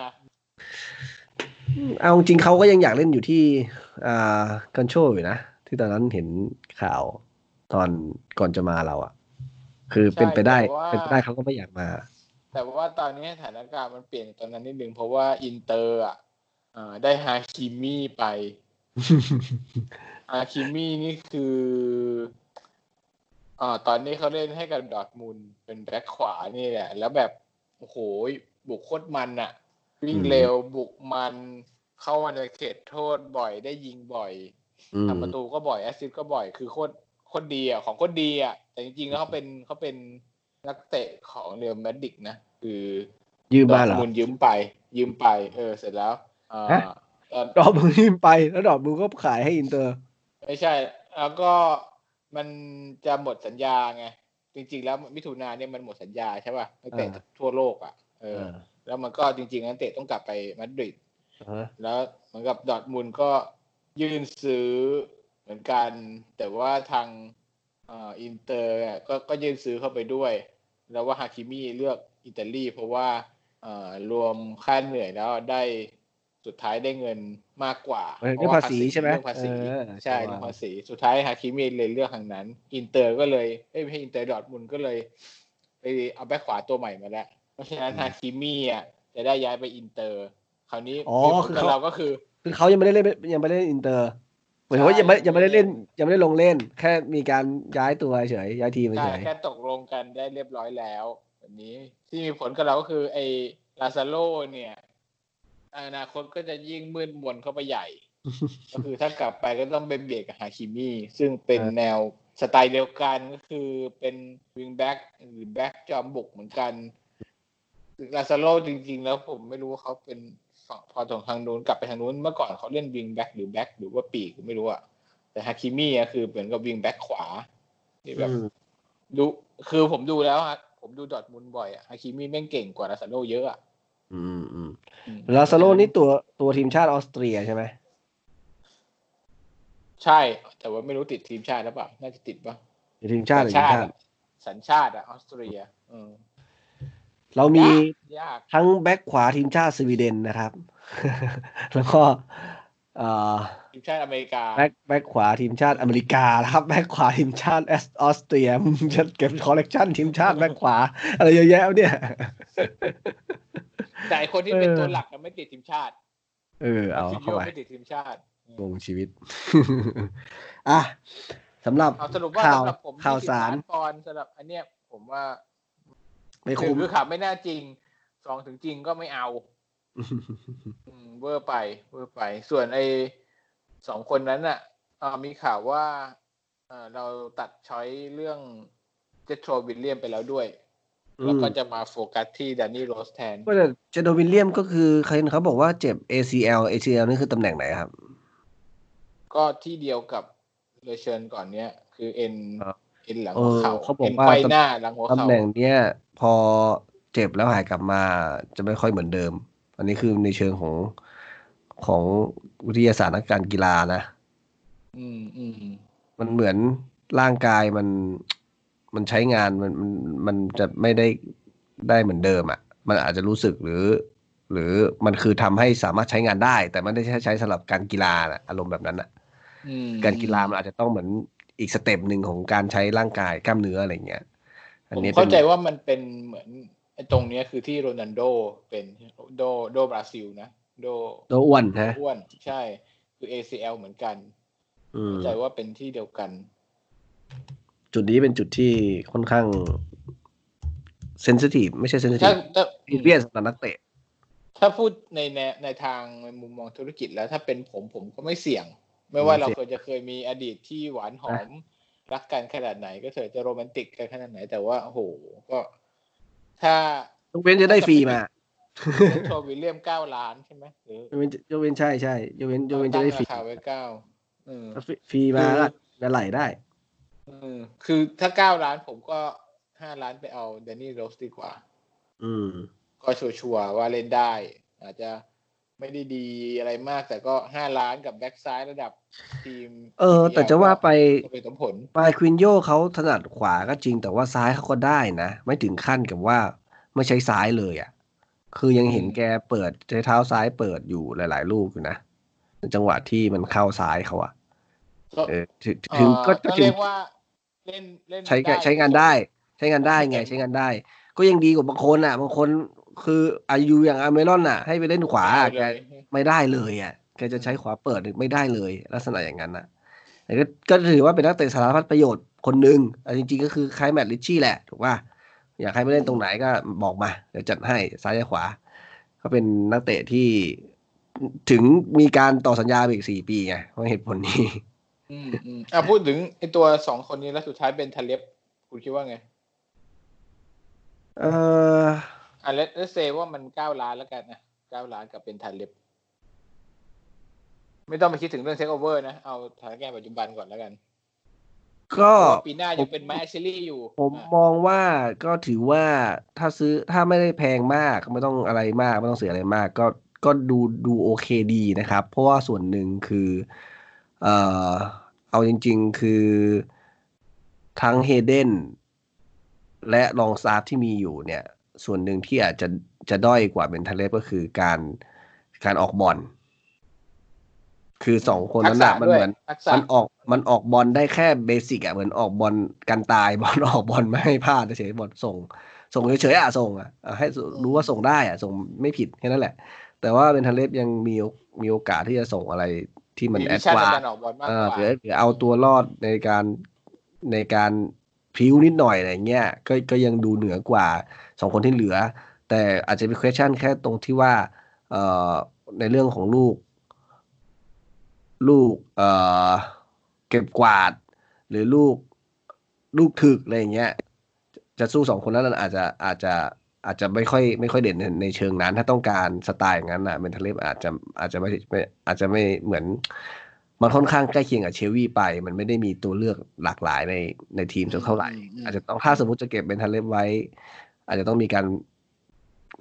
[SPEAKER 1] เอาจริงเขาก็ยังอยากเล่นอยู่ที่อ่ากันโชอยู่นะ ที่ตอนนั้นเห็นข่าวตอนก่อนจะมาเราอะคือเป็นไปได้เป็นไปได้เขาก็ไม่อยากมา
[SPEAKER 2] แต่ว่าตอนนี้สถานการณ์มันเปลี่ยนตอนนั้นนิดนึงเพราะว่าอินเตอร์อะอ่าได้ฮาคิมี่ไปฮาคิมี่นี่คืออ่าตอนนี้เขาเล่นให้กับดอร์ทมุนด์เป็นแบ็คขวานี่แหละ แล้วแบบ โอ้โห บุกโคตรมันอะ วิ่ง
[SPEAKER 1] อืม
[SPEAKER 2] เร็วบุกมันเข้ามาในเขตโทษบ่อยได้ยิงบ่อย
[SPEAKER 1] อืม
[SPEAKER 2] ทำประตูก็บ่อยแอสซิสต์ก็บ่อยคือโคตรโคตรดีอะของโคตรดีอะแต่จริงๆแล้วเขาเป็นเขาเป็นนักเตะของเรอัลมาดริดนะคือ
[SPEAKER 1] ยืม
[SPEAKER 2] ดอ
[SPEAKER 1] มา
[SPEAKER 2] ร์
[SPEAKER 1] เหร
[SPEAKER 2] ท
[SPEAKER 1] อ
[SPEAKER 2] มุนด์ยืมไป ยืมไป เออ เสร็จแล้วอ่า
[SPEAKER 1] ฮะ
[SPEAKER 2] ตอน
[SPEAKER 1] ดอกมึงยืมไปแล้วดอกมึงก็ขายให้อินเตอร์
[SPEAKER 2] ไม่ใช่ แล้วก็มันจะหมดสัญญาไง จริงๆแล้วมิถุนาเนี่ยมันหมดสัญญาใช่ป่ะนักเตะ
[SPEAKER 1] อ่า
[SPEAKER 2] ทั่วโลกอะเอ
[SPEAKER 1] เอ
[SPEAKER 2] อ
[SPEAKER 1] อ
[SPEAKER 2] แล้วมันก็จริงๆนักเตะต้องกลับไปมาดริด
[SPEAKER 1] ฮะ
[SPEAKER 2] แล้วเหมือนกับดอร์ทมุนด์ก็ยื่นซื้อเหมือนกัน แต่ว่าทางอ่าอินเตอร์ก็ก็ยื่นซื้อเข้าไปด้วย แล้วว่าฮาคิมิเลือกอิตาลีเพราะว่าอ่ารวมค่าเหนื่อยแล้วได้สุดท้ายได้เงินมากกว่า
[SPEAKER 1] เออ
[SPEAKER 2] เพราะว่า
[SPEAKER 1] เรื่อ
[SPEAKER 2] ราะ
[SPEAKER 1] ง
[SPEAKER 2] ว่า
[SPEAKER 1] ภาษีใช่ไหม
[SPEAKER 2] เรื่องภาษี
[SPEAKER 1] เออ
[SPEAKER 2] ใช่
[SPEAKER 1] ประมาณ
[SPEAKER 2] เรื่
[SPEAKER 1] มา
[SPEAKER 2] องภาษีสุดท้ายฮาคิมิเลยเลือกทางนั้น อินเตอร์ก็เลยเอ้ยไม่ใช่อินเตอร์ดอร์ทมุนด์ก็เลยไปเอาแบ็คขวาตัวใหม่มาแล้วเพ ราะฉะนั้นฮาคิมิอะจะได้ย้ายไปอินเตอร์ คราวนี้
[SPEAKER 1] อ๋อ
[SPEAKER 2] มีผล
[SPEAKER 1] คือ
[SPEAKER 2] กับ
[SPEAKER 1] เขา
[SPEAKER 2] เราก็คือ
[SPEAKER 1] คือเขายังไม่ได้เล่นยังไม่ได้เล่นอินเตอร์เหมือนว่ายังไม่ยังไม่ได้เล่นยังไม่ได้ลงเล่น แค่มีการย้ายตัวเฉยย้ายทีม
[SPEAKER 2] ใช่
[SPEAKER 1] เฉย
[SPEAKER 2] แค่ตกลงกันได้เรียบร้อยแล้วแบบนี้ที่มีผลกับเราก็คือ ไอ้ลาซาโรเนี่ยอนาคตก็จะยิ่งมืดมนเข้าไปใหญ่ ก็คือถ้ากลับไปก็ต้องเป็นเบียดกับฮาคิมิซึ่งเป็นแนวสไตล์เดียวกันก็คือเป็นวิงแบ็กหรือแบ็กจอมบุกเหมือนกัน ลาซาโรจริง ๆ แล้วผมไม่รู้ว่าเขาเป็นฝั่งพอตรงทางนู้นกลับไปทางนู้นเมื่อก่อนเขาเล่นวิงแบ็กหรือแบ็กหรือว่าปีกไม่รู้อะแต่ฮาคิมิอะคือเหมือนกับวิงแบ็กขวาที่แบบ
[SPEAKER 1] อืม
[SPEAKER 2] ดูคือผมดูแล้วฮะผมดูดอร์ทมุนด์บ่อยอะฮาคิมิแม่งเก่งกว่าลาซาโรเยอะอะ
[SPEAKER 1] อืมอืม
[SPEAKER 2] อืม
[SPEAKER 1] ลาซาโรนี่ตัวตัวทีมชาติออสเตรียใช่ไหม
[SPEAKER 2] ใช่ แต่ว่าไม่รู้ติดทีมชาติหรือเปล่าน่าจะติดปะ
[SPEAKER 1] ทีมชาติหรือทีมชาติ
[SPEAKER 2] อะสัญชาติอะออสเตรียเออ
[SPEAKER 1] เรามี
[SPEAKER 2] ยากยาก
[SPEAKER 1] ทั้งแบ็คขวาทีมชาติสวีเดนนะครับ แล้วก็เอ่อ
[SPEAKER 2] ทีมชาติอเมริกา
[SPEAKER 1] แบ็คแบ็คขวาทีมชาติอเมริกานะครับแบ็คขวาทีมชาติออสเตรียมึงจะเก็บคอลเลกชันทีมชาติแบ็คขวา อะไรเยอะแยะวะเนี่ย
[SPEAKER 2] แต่ไอ้คนที่เป็น
[SPEAKER 1] เออ
[SPEAKER 2] ตัวหลักน่ะไม่ติดทีมชาติ
[SPEAKER 1] เออเอา
[SPEAKER 2] ฟิ
[SPEAKER 1] เข้า
[SPEAKER 2] โย
[SPEAKER 1] ไป
[SPEAKER 2] ไม่ติดทีมชาติเอ
[SPEAKER 1] งงชีวิต อะสำหรับ
[SPEAKER 2] เอาสรุปว่า
[SPEAKER 1] ข่าว
[SPEAKER 2] สำหรับผม
[SPEAKER 1] ข่าวสาร
[SPEAKER 2] 20ล้นปอนด์สำหรับอันเนี้ยผมว่า
[SPEAKER 1] ไม่
[SPEAKER 2] หนึ่
[SPEAKER 1] คุ้
[SPEAKER 2] ง
[SPEAKER 1] ม
[SPEAKER 2] คือข่าวไม่น่าจริงสองถึงจริงก็ไม่เอาอืมเวอร์ไปเวอร์ไป ส่วนไอ้สองคนนั้นน่ะเอ่อมีข่าวว่าเอ่อเราตัดช้อยเรื่องเจโทรวิลเลมส์ไปแล้วด้วย แล้วก็จะมาโฟกัสที่แดนนี่โรสแทน
[SPEAKER 1] ก็จะเจโทรวิลเลมส์ก็คือใครเขาบอกว่าเจ็บ ACL ACL นี่คือตำแหน่งไหนครับ
[SPEAKER 2] ก็ที่เดียวกับเลอเฌินก่อนเนี้ย คือเอ็น
[SPEAKER 1] ครับ
[SPEAKER 2] เอ็นหลังหัวเข่า
[SPEAKER 1] เออเขาบอก
[SPEAKER 2] เอ็นไขว้หน้าหลังหัวเข่าตำ
[SPEAKER 1] แหน่งเนี้ยพอเจ็บแล้วหายกลับมาจะไม่ค่อยเหมือนเดิม อันนี้คือในเชิงของของวิทยาศาสตร์นักการกีฬานะ
[SPEAKER 2] อืมอืม
[SPEAKER 1] มันเหมือนร่างกายมันมันใช้งานมันมันมันจะไม่ได้ได้เหมือนเดิมอะ มันอาจจะรู้สึกหรือ หรือมันคือทำให้สามารถใช้งานได้ แต่ไม่ได้ใช้ใช้สำหรับการกีฬาน่ะอารมณ์แบบนั้นอะ
[SPEAKER 2] อืม
[SPEAKER 1] การกีฬามันอาจจะต้องเหมือน อีก step หนึ่งของการใช้ร่างกายกล้ามเนื้ออะไรเงี้ยอันนี้
[SPEAKER 2] ผมเข้าใจเป็
[SPEAKER 1] น
[SPEAKER 2] ว่ามันเป็นเหมือนไอ้ตรงเนี้ยคือที่โรนัลโดเป็นโดโดบราซิลนะโด
[SPEAKER 1] ตัวอ้วนนะ
[SPEAKER 2] อ้วนใช่ คือ ACL เหมือนกัน
[SPEAKER 1] อืม
[SPEAKER 2] เข้าใจว่าเป็นที่เดียวกัน
[SPEAKER 1] จุดนี้เป็นจุดที่ค่อนข้างเซนซิทีฟไม่ใช่เซนซิที
[SPEAKER 2] ถ้า
[SPEAKER 1] ฟ
[SPEAKER 2] ถ้า
[SPEAKER 1] ซีเรียสสำหรับนักเตะ
[SPEAKER 2] ถ้าพูดในในในทางมุมมองธุรกิจแล้วถ้าเป็นผมผมก็ไม่เสี่ยง ไม่ว่าเราเคยจะเคยมีอดีตที่หวานหอมรักกันขนาดไหน ก็เถอะจะโรแมนติกกันขนาดไหน แต่ว่าโอ้โหก็ ถ้า
[SPEAKER 1] ยกเว้นจะได้ฟรีมา
[SPEAKER 2] โทวิลเลียมเก้าล้านใช่ไหมหรือย
[SPEAKER 1] กเว้นยกเว้นใช่ใช่ยกเว้นยกเว้นจะ
[SPEAKER 2] ตั้ง
[SPEAKER 1] ได้ฟรี
[SPEAKER 2] ราคาไว้เก้าอืม
[SPEAKER 1] ถ้าฟรีฟรีมาก็จะไหลได้
[SPEAKER 2] อืมคือถ้าเก้าล้านผมก็ห้าล้านไปเอาเดนนี่โรสดีกว่า
[SPEAKER 1] อืม
[SPEAKER 2] ก็ชัวร์ๆว่าเล่นได้ อาจจะ ไม่ได้ดีอะไรมากแต่ก็ห้าล้านกับแบ็กซ้ายระดับทีม
[SPEAKER 1] เออ แต่จะว่าไป
[SPEAKER 2] ก็เป็นสมผล
[SPEAKER 1] ปลายควินโยเขาถนัดขวาก็จริงแต่ว่าซ้ายเขาก็ได้นะ ไม่ถึงขั้นกับว่าไม่ใช้ซ้ายเลยอะ คือยังเห็น
[SPEAKER 2] อืม
[SPEAKER 1] แกเปิดใช้เท้าซ้ายเปิดอยู่หลาย ๆ ลูกอยู่นะในจังหวะที่มันเข้าซ้ายเขาอะ
[SPEAKER 2] ก็
[SPEAKER 1] เออถึงถึงก็
[SPEAKER 2] เอ่อ
[SPEAKER 1] ก็ถึง
[SPEAKER 2] เรียกว่าเล่นเล่น
[SPEAKER 1] ใช้
[SPEAKER 2] ได้
[SPEAKER 1] ใช้งานได้ ใช้งานได้ไง
[SPEAKER 2] ไม่เก่ง
[SPEAKER 1] ใช้งานได้ ก็ยังดีกว่าบางคนอะ บางคน คืออายุอย่างอาเมรอนอะ ให้ไปเล่นขวา
[SPEAKER 2] ไม่
[SPEAKER 1] อะ
[SPEAKER 2] เอ
[SPEAKER 1] แก
[SPEAKER 2] เลย
[SPEAKER 1] ไม่ได้เลยอะแกจะใช้ขวาเปิดไม่ได้เลย ลักษณะอย่างนั้นอะแต่ก็ก็ถือว่าเป็นนักเตะสารพัดประโยชน์คนหนึ่งอะจริง ๆ ก็คือคล้ายแมตต์ริตชี่แหละถูกป่ะอยากให้ไปเล่นตรงไหนก็บอกมา เดี๋ยวจัดให้ซ้ายขวา ก็เป็นนักเตะที่ถึงมีการต่อสัญญาไปอีกสี่ปีไงเพราะเหตุผลนี้
[SPEAKER 2] อืมอืมอะพูดถึงไอตัวสองคนนี้แล้วสุดท้ายเบนทาเล็บคุณคิดว่าไง
[SPEAKER 1] เออ
[SPEAKER 2] อะเลเลเซว่ามันเก้าล้านแล้วกันนะเก้าล้านกับเบนทาเล็บ ไม่ต้องไปคิดถึงเรื่องเทคโอเวอร์นะ เอาสถานการณ์ปัจจุบันก่อนแล้วกัน
[SPEAKER 1] ก็
[SPEAKER 2] เพราะว่าปีหน้ายังเป็นไมแอชลี่อยู่
[SPEAKER 1] ผม
[SPEAKER 2] อะ
[SPEAKER 1] มองว่าก็ถือว่าถ้าซื้อถ้าไม่ได้แพงมากไม่ต้องอะไรมาก ไม่ต้องเสียอะไรมาก ก็ก็ดูดูโอเคดีนะครับ เพราะว่าส่วนหนึ่งคือ เอ่อเอาจริง ๆ คือทั้งเฮเดนและลองซาฟที่มีอยู่เนี่ย ส่วนหนึ่งที่อาจจะจะด้อยกว่าเบนทาเลฟก็คือการการออกบอลคือสองคนนั้นน่ะ
[SPEAKER 2] ทักษะ
[SPEAKER 1] มันเหมือน
[SPEAKER 2] ด้วยทักษะ
[SPEAKER 1] มันออกมันออกบอลได้แค่เบสิกอะเหมือนออกบอลกันตายบอลออกบอลไม่ให้พลาดเฉยๆบอลส่ง ส่งเฉยๆอะส่งอะอะให้รู้ว่าส่งได้อะส่งไม่ผิดแค่นั้นแหละ แต่ว่าเบนทาเลฟยังมีโอมีโอกาสที่จะส่งอะไรที่มัน
[SPEAKER 2] มี
[SPEAKER 1] แอ
[SPEAKER 2] วิ
[SPEAKER 1] ด
[SPEAKER 2] ชั่น
[SPEAKER 1] วา
[SPEAKER 2] ใน
[SPEAKER 1] น
[SPEAKER 2] การออกบอลมาก
[SPEAKER 1] เอกอ
[SPEAKER 2] ว่า
[SPEAKER 1] หรือหรือเอาตัวรอดในการในการ พิ้วนิดหน่อยอะไรเงี้ยก็ก็ยังดูเหนือกว่าสองคนที่เหลือ แต่อาจจะเป็น question แค่ตรงที่ว่าเอ่อในเรื่องของลูก ลูกเอ่อเก็บกวาด หรือลูกลูกถึกอะไรเงี้ยจะสู้สองคนนั้นอาจจะอาจจะอาจจะไม่ค่อยไม่ค่อยเด่นในในเชิงนั้น ถ้าต้องการสไตล์อย่างนั้นอะเมนเทลเลฟอาจจะอาจจะไม่ไม่อาจจะไม่เหมือน มันค่อนข้างใกล้เคียงกับเชลวีไป มันไม่ได้มีตัวเลือกหลากหลายในในทีมสักเท่าไหร่ อาจจะต้องถ้าสมมติจะเก็บเบนทันเลฟไว้ อาจจะต้องมีการ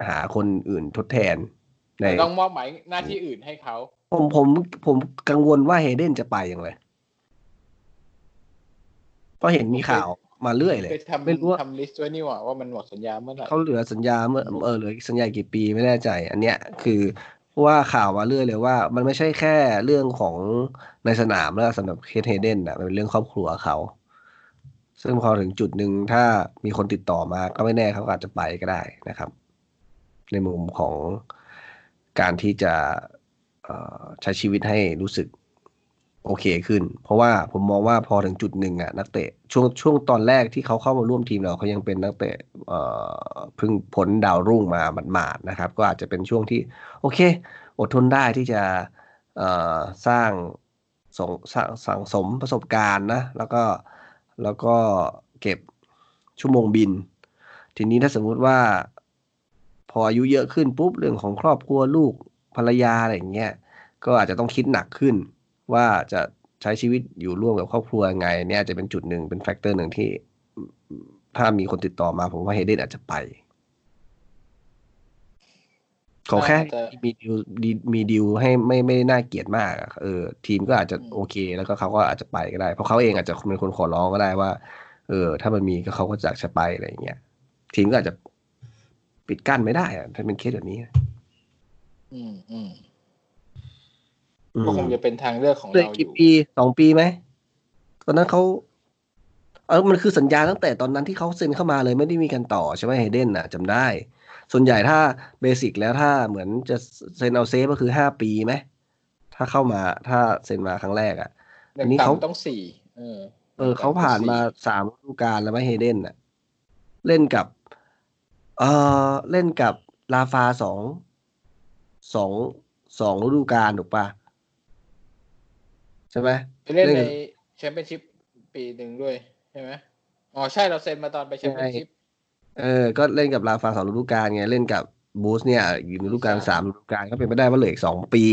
[SPEAKER 1] หาคนอื่นทดแทนใน
[SPEAKER 2] ต้องมอบหมายหน้าที่อื่นให้เขา
[SPEAKER 1] ผมผมผมกังวลว่าเฮเดนจะไปอย่างไรเพราะเห็นมีข่าวมาเรื่อยเลย
[SPEAKER 2] เคยทำ
[SPEAKER 1] ไม่รู้ว่า
[SPEAKER 2] ทำ list ไว้นี่หว่าว่ามันหมดสัญญาเมื่อไหร่
[SPEAKER 1] เขาเหลือสัญญาเมื่อเออเหลือสัญญากี่ปีไม่แน่ใจ อันเนี้ยคือเพราะ ว่าข่าวมาเรื่อยเลยว่า มันไม่ใช่แค่เรื่องของในสนามแล้วสำหรับเคทเฮเดนอะมันเป็นเรื่องครอบครัวเขา ซึ่งพอถึงจุดหนึ่งถ้ามีคนติดต่อมาก็ไม่แน่เขาอาจจะไปก็ได้นะครับ ในมุมของการที่จะใช้ชีวิตให้รู้สึก โอเคขึ้น เพราะว่าผมมองว่าพอถึงจุดหนึ่งอะนักเตะช่วงช่วงตอนแรกที่เขาเข้ามาร่วมทีมเราเขายังเป็นนักเตะเอ่อพิ่งพ้นดาวรุ่งมาหมาดๆนะครับ ก็อาจจะเป็นช่วงที่โอเค อดทนได้ที่จะเอ่อสร้างสงสร้างสังสมประสบการณ์นะแล้วก็แล้วก็เก็บชั่วโมงบิน ทีนี้ถ้าสมมุติว่า พออายุเยอะขึ้นปุ๊บเรื่องของครอบครัวลูกภรรยาอะไรอย่างเงี้ยก็อาจจะต้องคิดหนักขึ้น ว่าจะใช้ชีวิตอยู่ร่วมกับครอบครัวยังไง เนี่ยอาจจะเป็นจุดหนึ่งเป็นแฟกเตอร์หนึ่งที่ ถ้ามีคนติดต่อมาผมว่าเฮเดนอาจจะไปขอแค่
[SPEAKER 2] อาจจะ
[SPEAKER 1] มีดีลดีมีดีลให้ไม่ไม่น่าเกลียดมากอะเออ ทีมก็อาจจะ
[SPEAKER 2] อืม
[SPEAKER 1] โอเค แล้วก็เขาก็อาจจะไปก็ได้ เพราะเขาเองอาจจะเป็นคนขอร้องก็ได้ว่า เออ ถ้ามันมีก็เขาก็จะจะไปอะไรอย่างเงี้ยทีมก็อาจจะปิดกั้นไม่ได้อะถ้าเป็นเคสแบบนี้
[SPEAKER 2] อืมอืม
[SPEAKER 1] อืม
[SPEAKER 2] ก็คงจะเป็นทางเลือกของ
[SPEAKER 1] เลย
[SPEAKER 2] เราอ
[SPEAKER 1] กี่
[SPEAKER 2] ยู่
[SPEAKER 1] ปีสองปีไหมตอนนั้นเขาเออมันคือสัญญาตั้งแต่ตอนนั้นที่เขาเซ็นเข้ามาเลยไม่ได้มีการต่อใช่ไหมเฮเดนน่ะจำได้ ส่วนใหญ่ถ้า basic แล้วถ้าเหมือนจะเซ็นเอา safe ก็คือห้าปีไหมถ้าเข้ามาถ้าเซ็นมาครั้งแรกอะ
[SPEAKER 2] หนึ่
[SPEAKER 1] อั
[SPEAKER 2] ง
[SPEAKER 1] นนี้เขา
[SPEAKER 2] ต่ำต้องสี่เออ
[SPEAKER 1] เออเขาผ่านมาสามฤดูกาลแล้วไหมเฮเดนน่ะ เล่นกับ เออเล่นกับราฟาสองสองสองฤดูกาลถูกปะ ใช่ไหม
[SPEAKER 2] ไปเล่น
[SPEAKER 1] เล่น
[SPEAKER 2] ใน
[SPEAKER 1] กับ
[SPEAKER 2] แชมเปี้ยนชิพปีหนึ่งด้วยใช่ไหมอ๋อใช่เราเซ็นมาตอนไปแชมเปี้ยนชิพ
[SPEAKER 1] เออ ก็เล่นกับลาฟาสองฤดูกาลไง เล่นกับบูสเนี่ยอยู่ฤดูกาล
[SPEAKER 2] ใช่
[SPEAKER 1] สามฤดูกาลก็เป็นไปได้ว่าเหลืออีกสองปี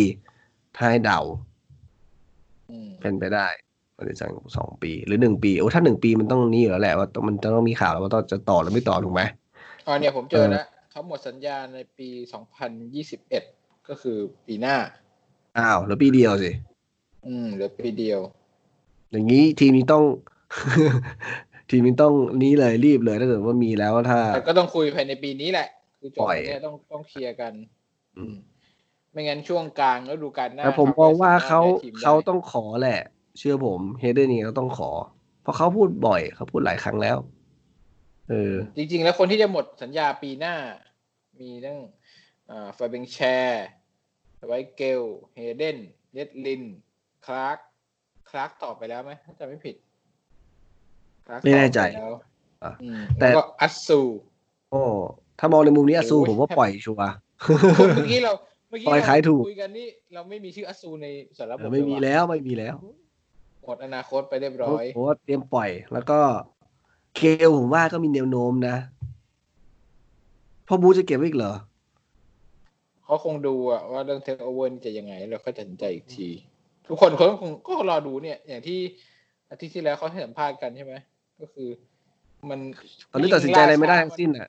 [SPEAKER 1] ถ้าให้เดา
[SPEAKER 2] อืม
[SPEAKER 1] เป็นไปได้มันจะสักสองปี หรือหนึ่งปีโอ้ถ้าหนึ่งปีมันต้องนี่อยู่แล้วแหละว่ามันจะต้องมีข่าวแล้วว่าต้องจะต่อหรือไม่ต่อถูกไหม
[SPEAKER 2] อ๋อเนี่ยผมเจอ
[SPEAKER 1] เออ
[SPEAKER 2] แล้วเขาหมดสัญญาในปีสองพันยี่สิบเอ็ดก็คือปีหน้า
[SPEAKER 1] อ้าว แล้วปีเดียวสิ
[SPEAKER 2] อืมเหลือปีเดียว
[SPEAKER 1] อย่างนี้ทีมนี้ต้อง ทีมนี้ต้องนี้เลยรีบเลยถ้าเกิดว่ามีแล้วถ้า
[SPEAKER 2] แต่ก็ต้องคุยภายในปีนี้แหละ คือจบ
[SPEAKER 1] ปล่อย
[SPEAKER 2] เนี่ยต้องต้องเคลียร์กัน
[SPEAKER 1] อืม
[SPEAKER 2] ไม่งั้นช่วงกลางแล้วดูการหน้า
[SPEAKER 1] แต่ผมมองว่าเขา
[SPEAKER 2] สมรถย้ยทีมได้
[SPEAKER 1] เขาต้องขอแหละ เชื่อผมเฮเดนนี่เขาต้องขอ เพราะเขาพูดบ่อยเขาพูดหลายครั้งแล้วเออ
[SPEAKER 2] จริง ๆ แล้วคนที่จะหมดสัญญาปีหน้า มีทั้งอ่าฟาเบงแชร์ไวเกล เฮเดนเลดลิน คลาร์กคลาร์กตอบไปแล้วไหมถ้าจำไม่ผิด Clark
[SPEAKER 1] ไม่แน่ใจ
[SPEAKER 2] ตอบปแล้ว
[SPEAKER 1] อะ
[SPEAKER 2] อืม
[SPEAKER 1] แต่
[SPEAKER 2] แล้วก็อัสซู
[SPEAKER 1] โอ้ถ้ามองในมุมนี้อาซู
[SPEAKER 2] โอ้ย
[SPEAKER 1] ผมว่าปล่อยชัวร์
[SPEAKER 2] เมื่อกี้เราเมื่อกี้
[SPEAKER 1] ปล่อยขายถูก
[SPEAKER 2] คุยกันนี่เราไม่มีชื่ออัสซูในสารระบบ
[SPEAKER 1] เออไม่มี
[SPEAKER 2] เยะ
[SPEAKER 1] แล้วไม่มีแล้ว
[SPEAKER 2] หมดอนาคตไปเรียบร้อย
[SPEAKER 1] ผมว่าเตรียมปล่อย แล้วก็เคลผมว่าก็มีแนวโน้มนะพ่อบูจะเก็บไว้อีกเหรอ
[SPEAKER 2] เขาคงดูอะว่าเรื่องเทคโอเวอร์จะยังไง แล้วก็ตัดสินใจอีกที ทุกคนเขาคงก็รอดูเนี่ย อย่างที่อาทิตย์ที่แล้วเขาให้สัมภาษณ์กันใช่ไหมก็คือ มัน
[SPEAKER 1] ตอนนี้ตัดสินใจอะไรไม่ได้ทั้งสิ้นอะ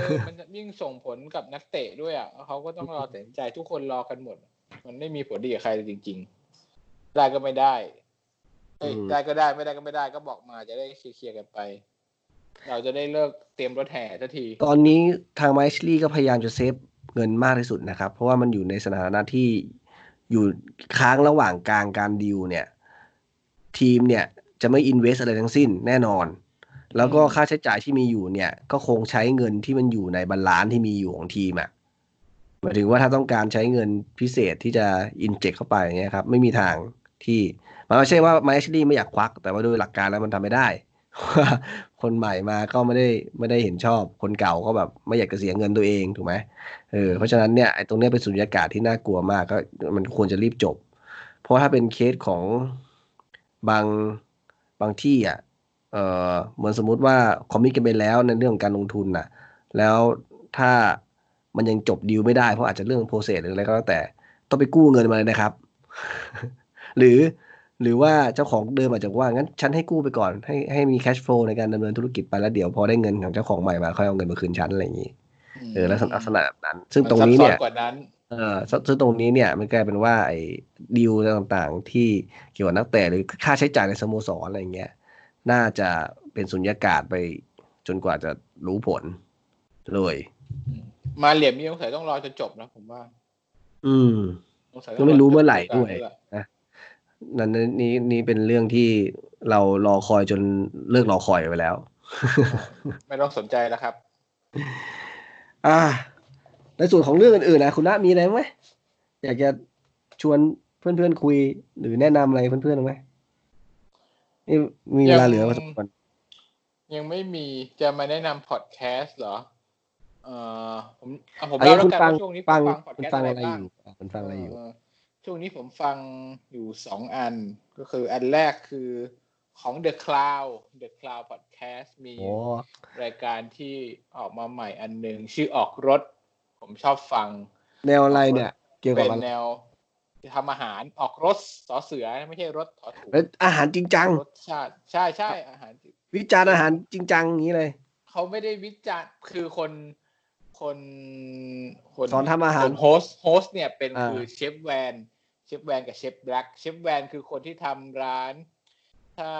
[SPEAKER 2] เออมันจะยิ่งส่งผลกับนักเตะด้วยอะเขาก็ต้องรอตัดสินใจทุกคนรอกันหมด มันไม่มีผลดีกับใครเลยจริง ๆ ได้ก็ไม่ได้เอ้ย
[SPEAKER 1] อืม
[SPEAKER 2] ได้ก็ได้ไม่ได้ก็ไม่ได้ก็บอกมาจะได้เคลียร์ๆกันไป เราจะได้เลิกเตรียมรถแห่สักที
[SPEAKER 1] ตอนนี้ทางไมค์แอชลีย์ก็พยายามจะ save เงินมากที่สุดนะครับ เพราะว่ามันอยู่ในสถานะที่ อยู่ค้างระหว่างกลางการดีลเนี่ย ทีมเนี่ยจะไม่ invest อะไรทั้งสิ้นแน่นอน แล้วก็ค่าใช้จ่ายที่มีอยู่เนี่ย ก็คงใช้เงินที่มันอยู่ใน balance ที่มีอยู่ของทีมอะหมายถึงว่าถ้าต้องการใช้เงินพิเศษที่จะ inject เข้าไปอย่างเงี้ยครับ ไม่มีทางที่มันไม่ใช่ว่าไมชลี่ไม่อยากควัก แต่ว่าโดยหลักการแล้วมันทำไม่ได้ ว่าคนใหม่มาก็ไม่ได้ไม่ได้เห็นชอบ คนเก่าก็แบบไม่อยากจะเสียเงินตัวเองถูกไหมเออเพราะฉะนั้นเนี่ยไอ้ตรงเนี้ยเป็นสุญญากาศที่น่ากลัวมากก็มันควรจะรีบจบ เพราะถ้าเป็นเคสของบางบางที่อะเออเหมือนสมมุติว่าคอมมิตกันไปแล้วในเรื่องของการลงทุนน่ะ แล้วถ้ามันยังจบดีลไม่ได้เพราะอาจจะเรื่องโปรเซสหรืออะไรก็แล้วแต่ต้องไปกู้เงินมาเลยนะครับ หรือ หรือว่าเจ้าของเดิมอาจจะว่างั้นฉันให้กู้ไปก่อนให้ให้มีแคชฟลูในการดำเนินธุรกิจไปแล้วเดี๋ยวพอได้เงินของเจ้าของใหม่มาค่อยเอาเงินมาคืนฉันอะไรอย่างนี้เออลักษณะลักษณะแบบนั้น ซึ่งตรงนี้เนี่ย
[SPEAKER 2] มัซับซ้อกว่านั้น
[SPEAKER 1] เออซึ่งซึ่งตรงนี้เนี่ยมันกลายเป็นว่าไอ้ดีลต่างๆ ที่เกี่ยวกับนักเตะหรือค่าใช้จ่ายในสโมสรอะไรเงี้ยน่าจะเป็นสุญญากาศไปจนกว่าจะรู้ผลเลย
[SPEAKER 2] มาเหลี่ยมนี้สงสัยต้องรอจนจบนะผมว่า
[SPEAKER 1] อืม
[SPEAKER 2] สงสัยต้
[SPEAKER 1] ก็
[SPEAKER 2] อง
[SPEAKER 1] ไม่รู้
[SPEAKER 2] จน
[SPEAKER 1] เมื่อไหร่
[SPEAKER 2] จบ
[SPEAKER 1] ด้วย
[SPEAKER 2] แหละ
[SPEAKER 1] นะนั่นนี่นี่เป็นเรื่องที่เรารอคอยจนเลิกรอคอยไปแล้ว
[SPEAKER 2] ไม่ต้องสนใจแล้วครับ
[SPEAKER 1] อ่า ในส่วนของเรื่องอื่นๆนะคุณละมีอะไรไหมอยากจะชวนเพื่อนๆคุยหรือแนะนำอะไรเพื่อนๆไหมนี่มีเวลาเหลือพอสมควร
[SPEAKER 2] ยังไม่มีจะมาแนะนำพอดแคสต์เหรอเอ่อผมอะผม
[SPEAKER 1] อันนี้
[SPEAKER 2] เล่าแล้
[SPEAKER 1] คุ
[SPEAKER 2] ว
[SPEAKER 1] ณ
[SPEAKER 2] กัน
[SPEAKER 1] ฟัง
[SPEAKER 2] ว่าช่วงนี้ผม
[SPEAKER 1] ฟัง
[SPEAKER 2] ฟังพอด
[SPEAKER 1] คุณ
[SPEAKER 2] แคสต์
[SPEAKER 1] ฟัง
[SPEAKER 2] อะไร
[SPEAKER 1] อะไรอ
[SPEAKER 2] บ้าง
[SPEAKER 1] ยู่อะคุณฟังอะไรอยู่
[SPEAKER 2] เเช่วงนี้ผมฟังอยู่สองอัน ก็คืออันแรกคือของ The Cloud The Cloud Podcast มี
[SPEAKER 1] โอ้
[SPEAKER 2] รายการที่ออกมาใหม่อันหนึ่งชื่อออกรถ ผมชอบฟัง
[SPEAKER 1] แนวอะไรเนี่ย เกี่ยวกั
[SPEAKER 2] เป็
[SPEAKER 1] บ
[SPEAKER 2] น
[SPEAKER 1] อะไร
[SPEAKER 2] แนวทำอาหารออกรถสอเสือไม่ใช่รถถอถูก
[SPEAKER 1] แล้วอาหารจริงจัง
[SPEAKER 2] รสชาติใช่ใช่อาหาร
[SPEAKER 1] วิจารณ์อาหารจริงจังอย่างนี้เลย
[SPEAKER 2] เขาไม่ได้วิจารณ์คือคน คนคน
[SPEAKER 1] สอนทำอาหาร
[SPEAKER 2] คนโฮสโฮสเนี่ยเป็น
[SPEAKER 1] อ่า
[SPEAKER 2] คือเชฟแวนเชฟแวนกับเชฟแบ็คเชฟแวนคือคนที่ทำร้าน ถ้า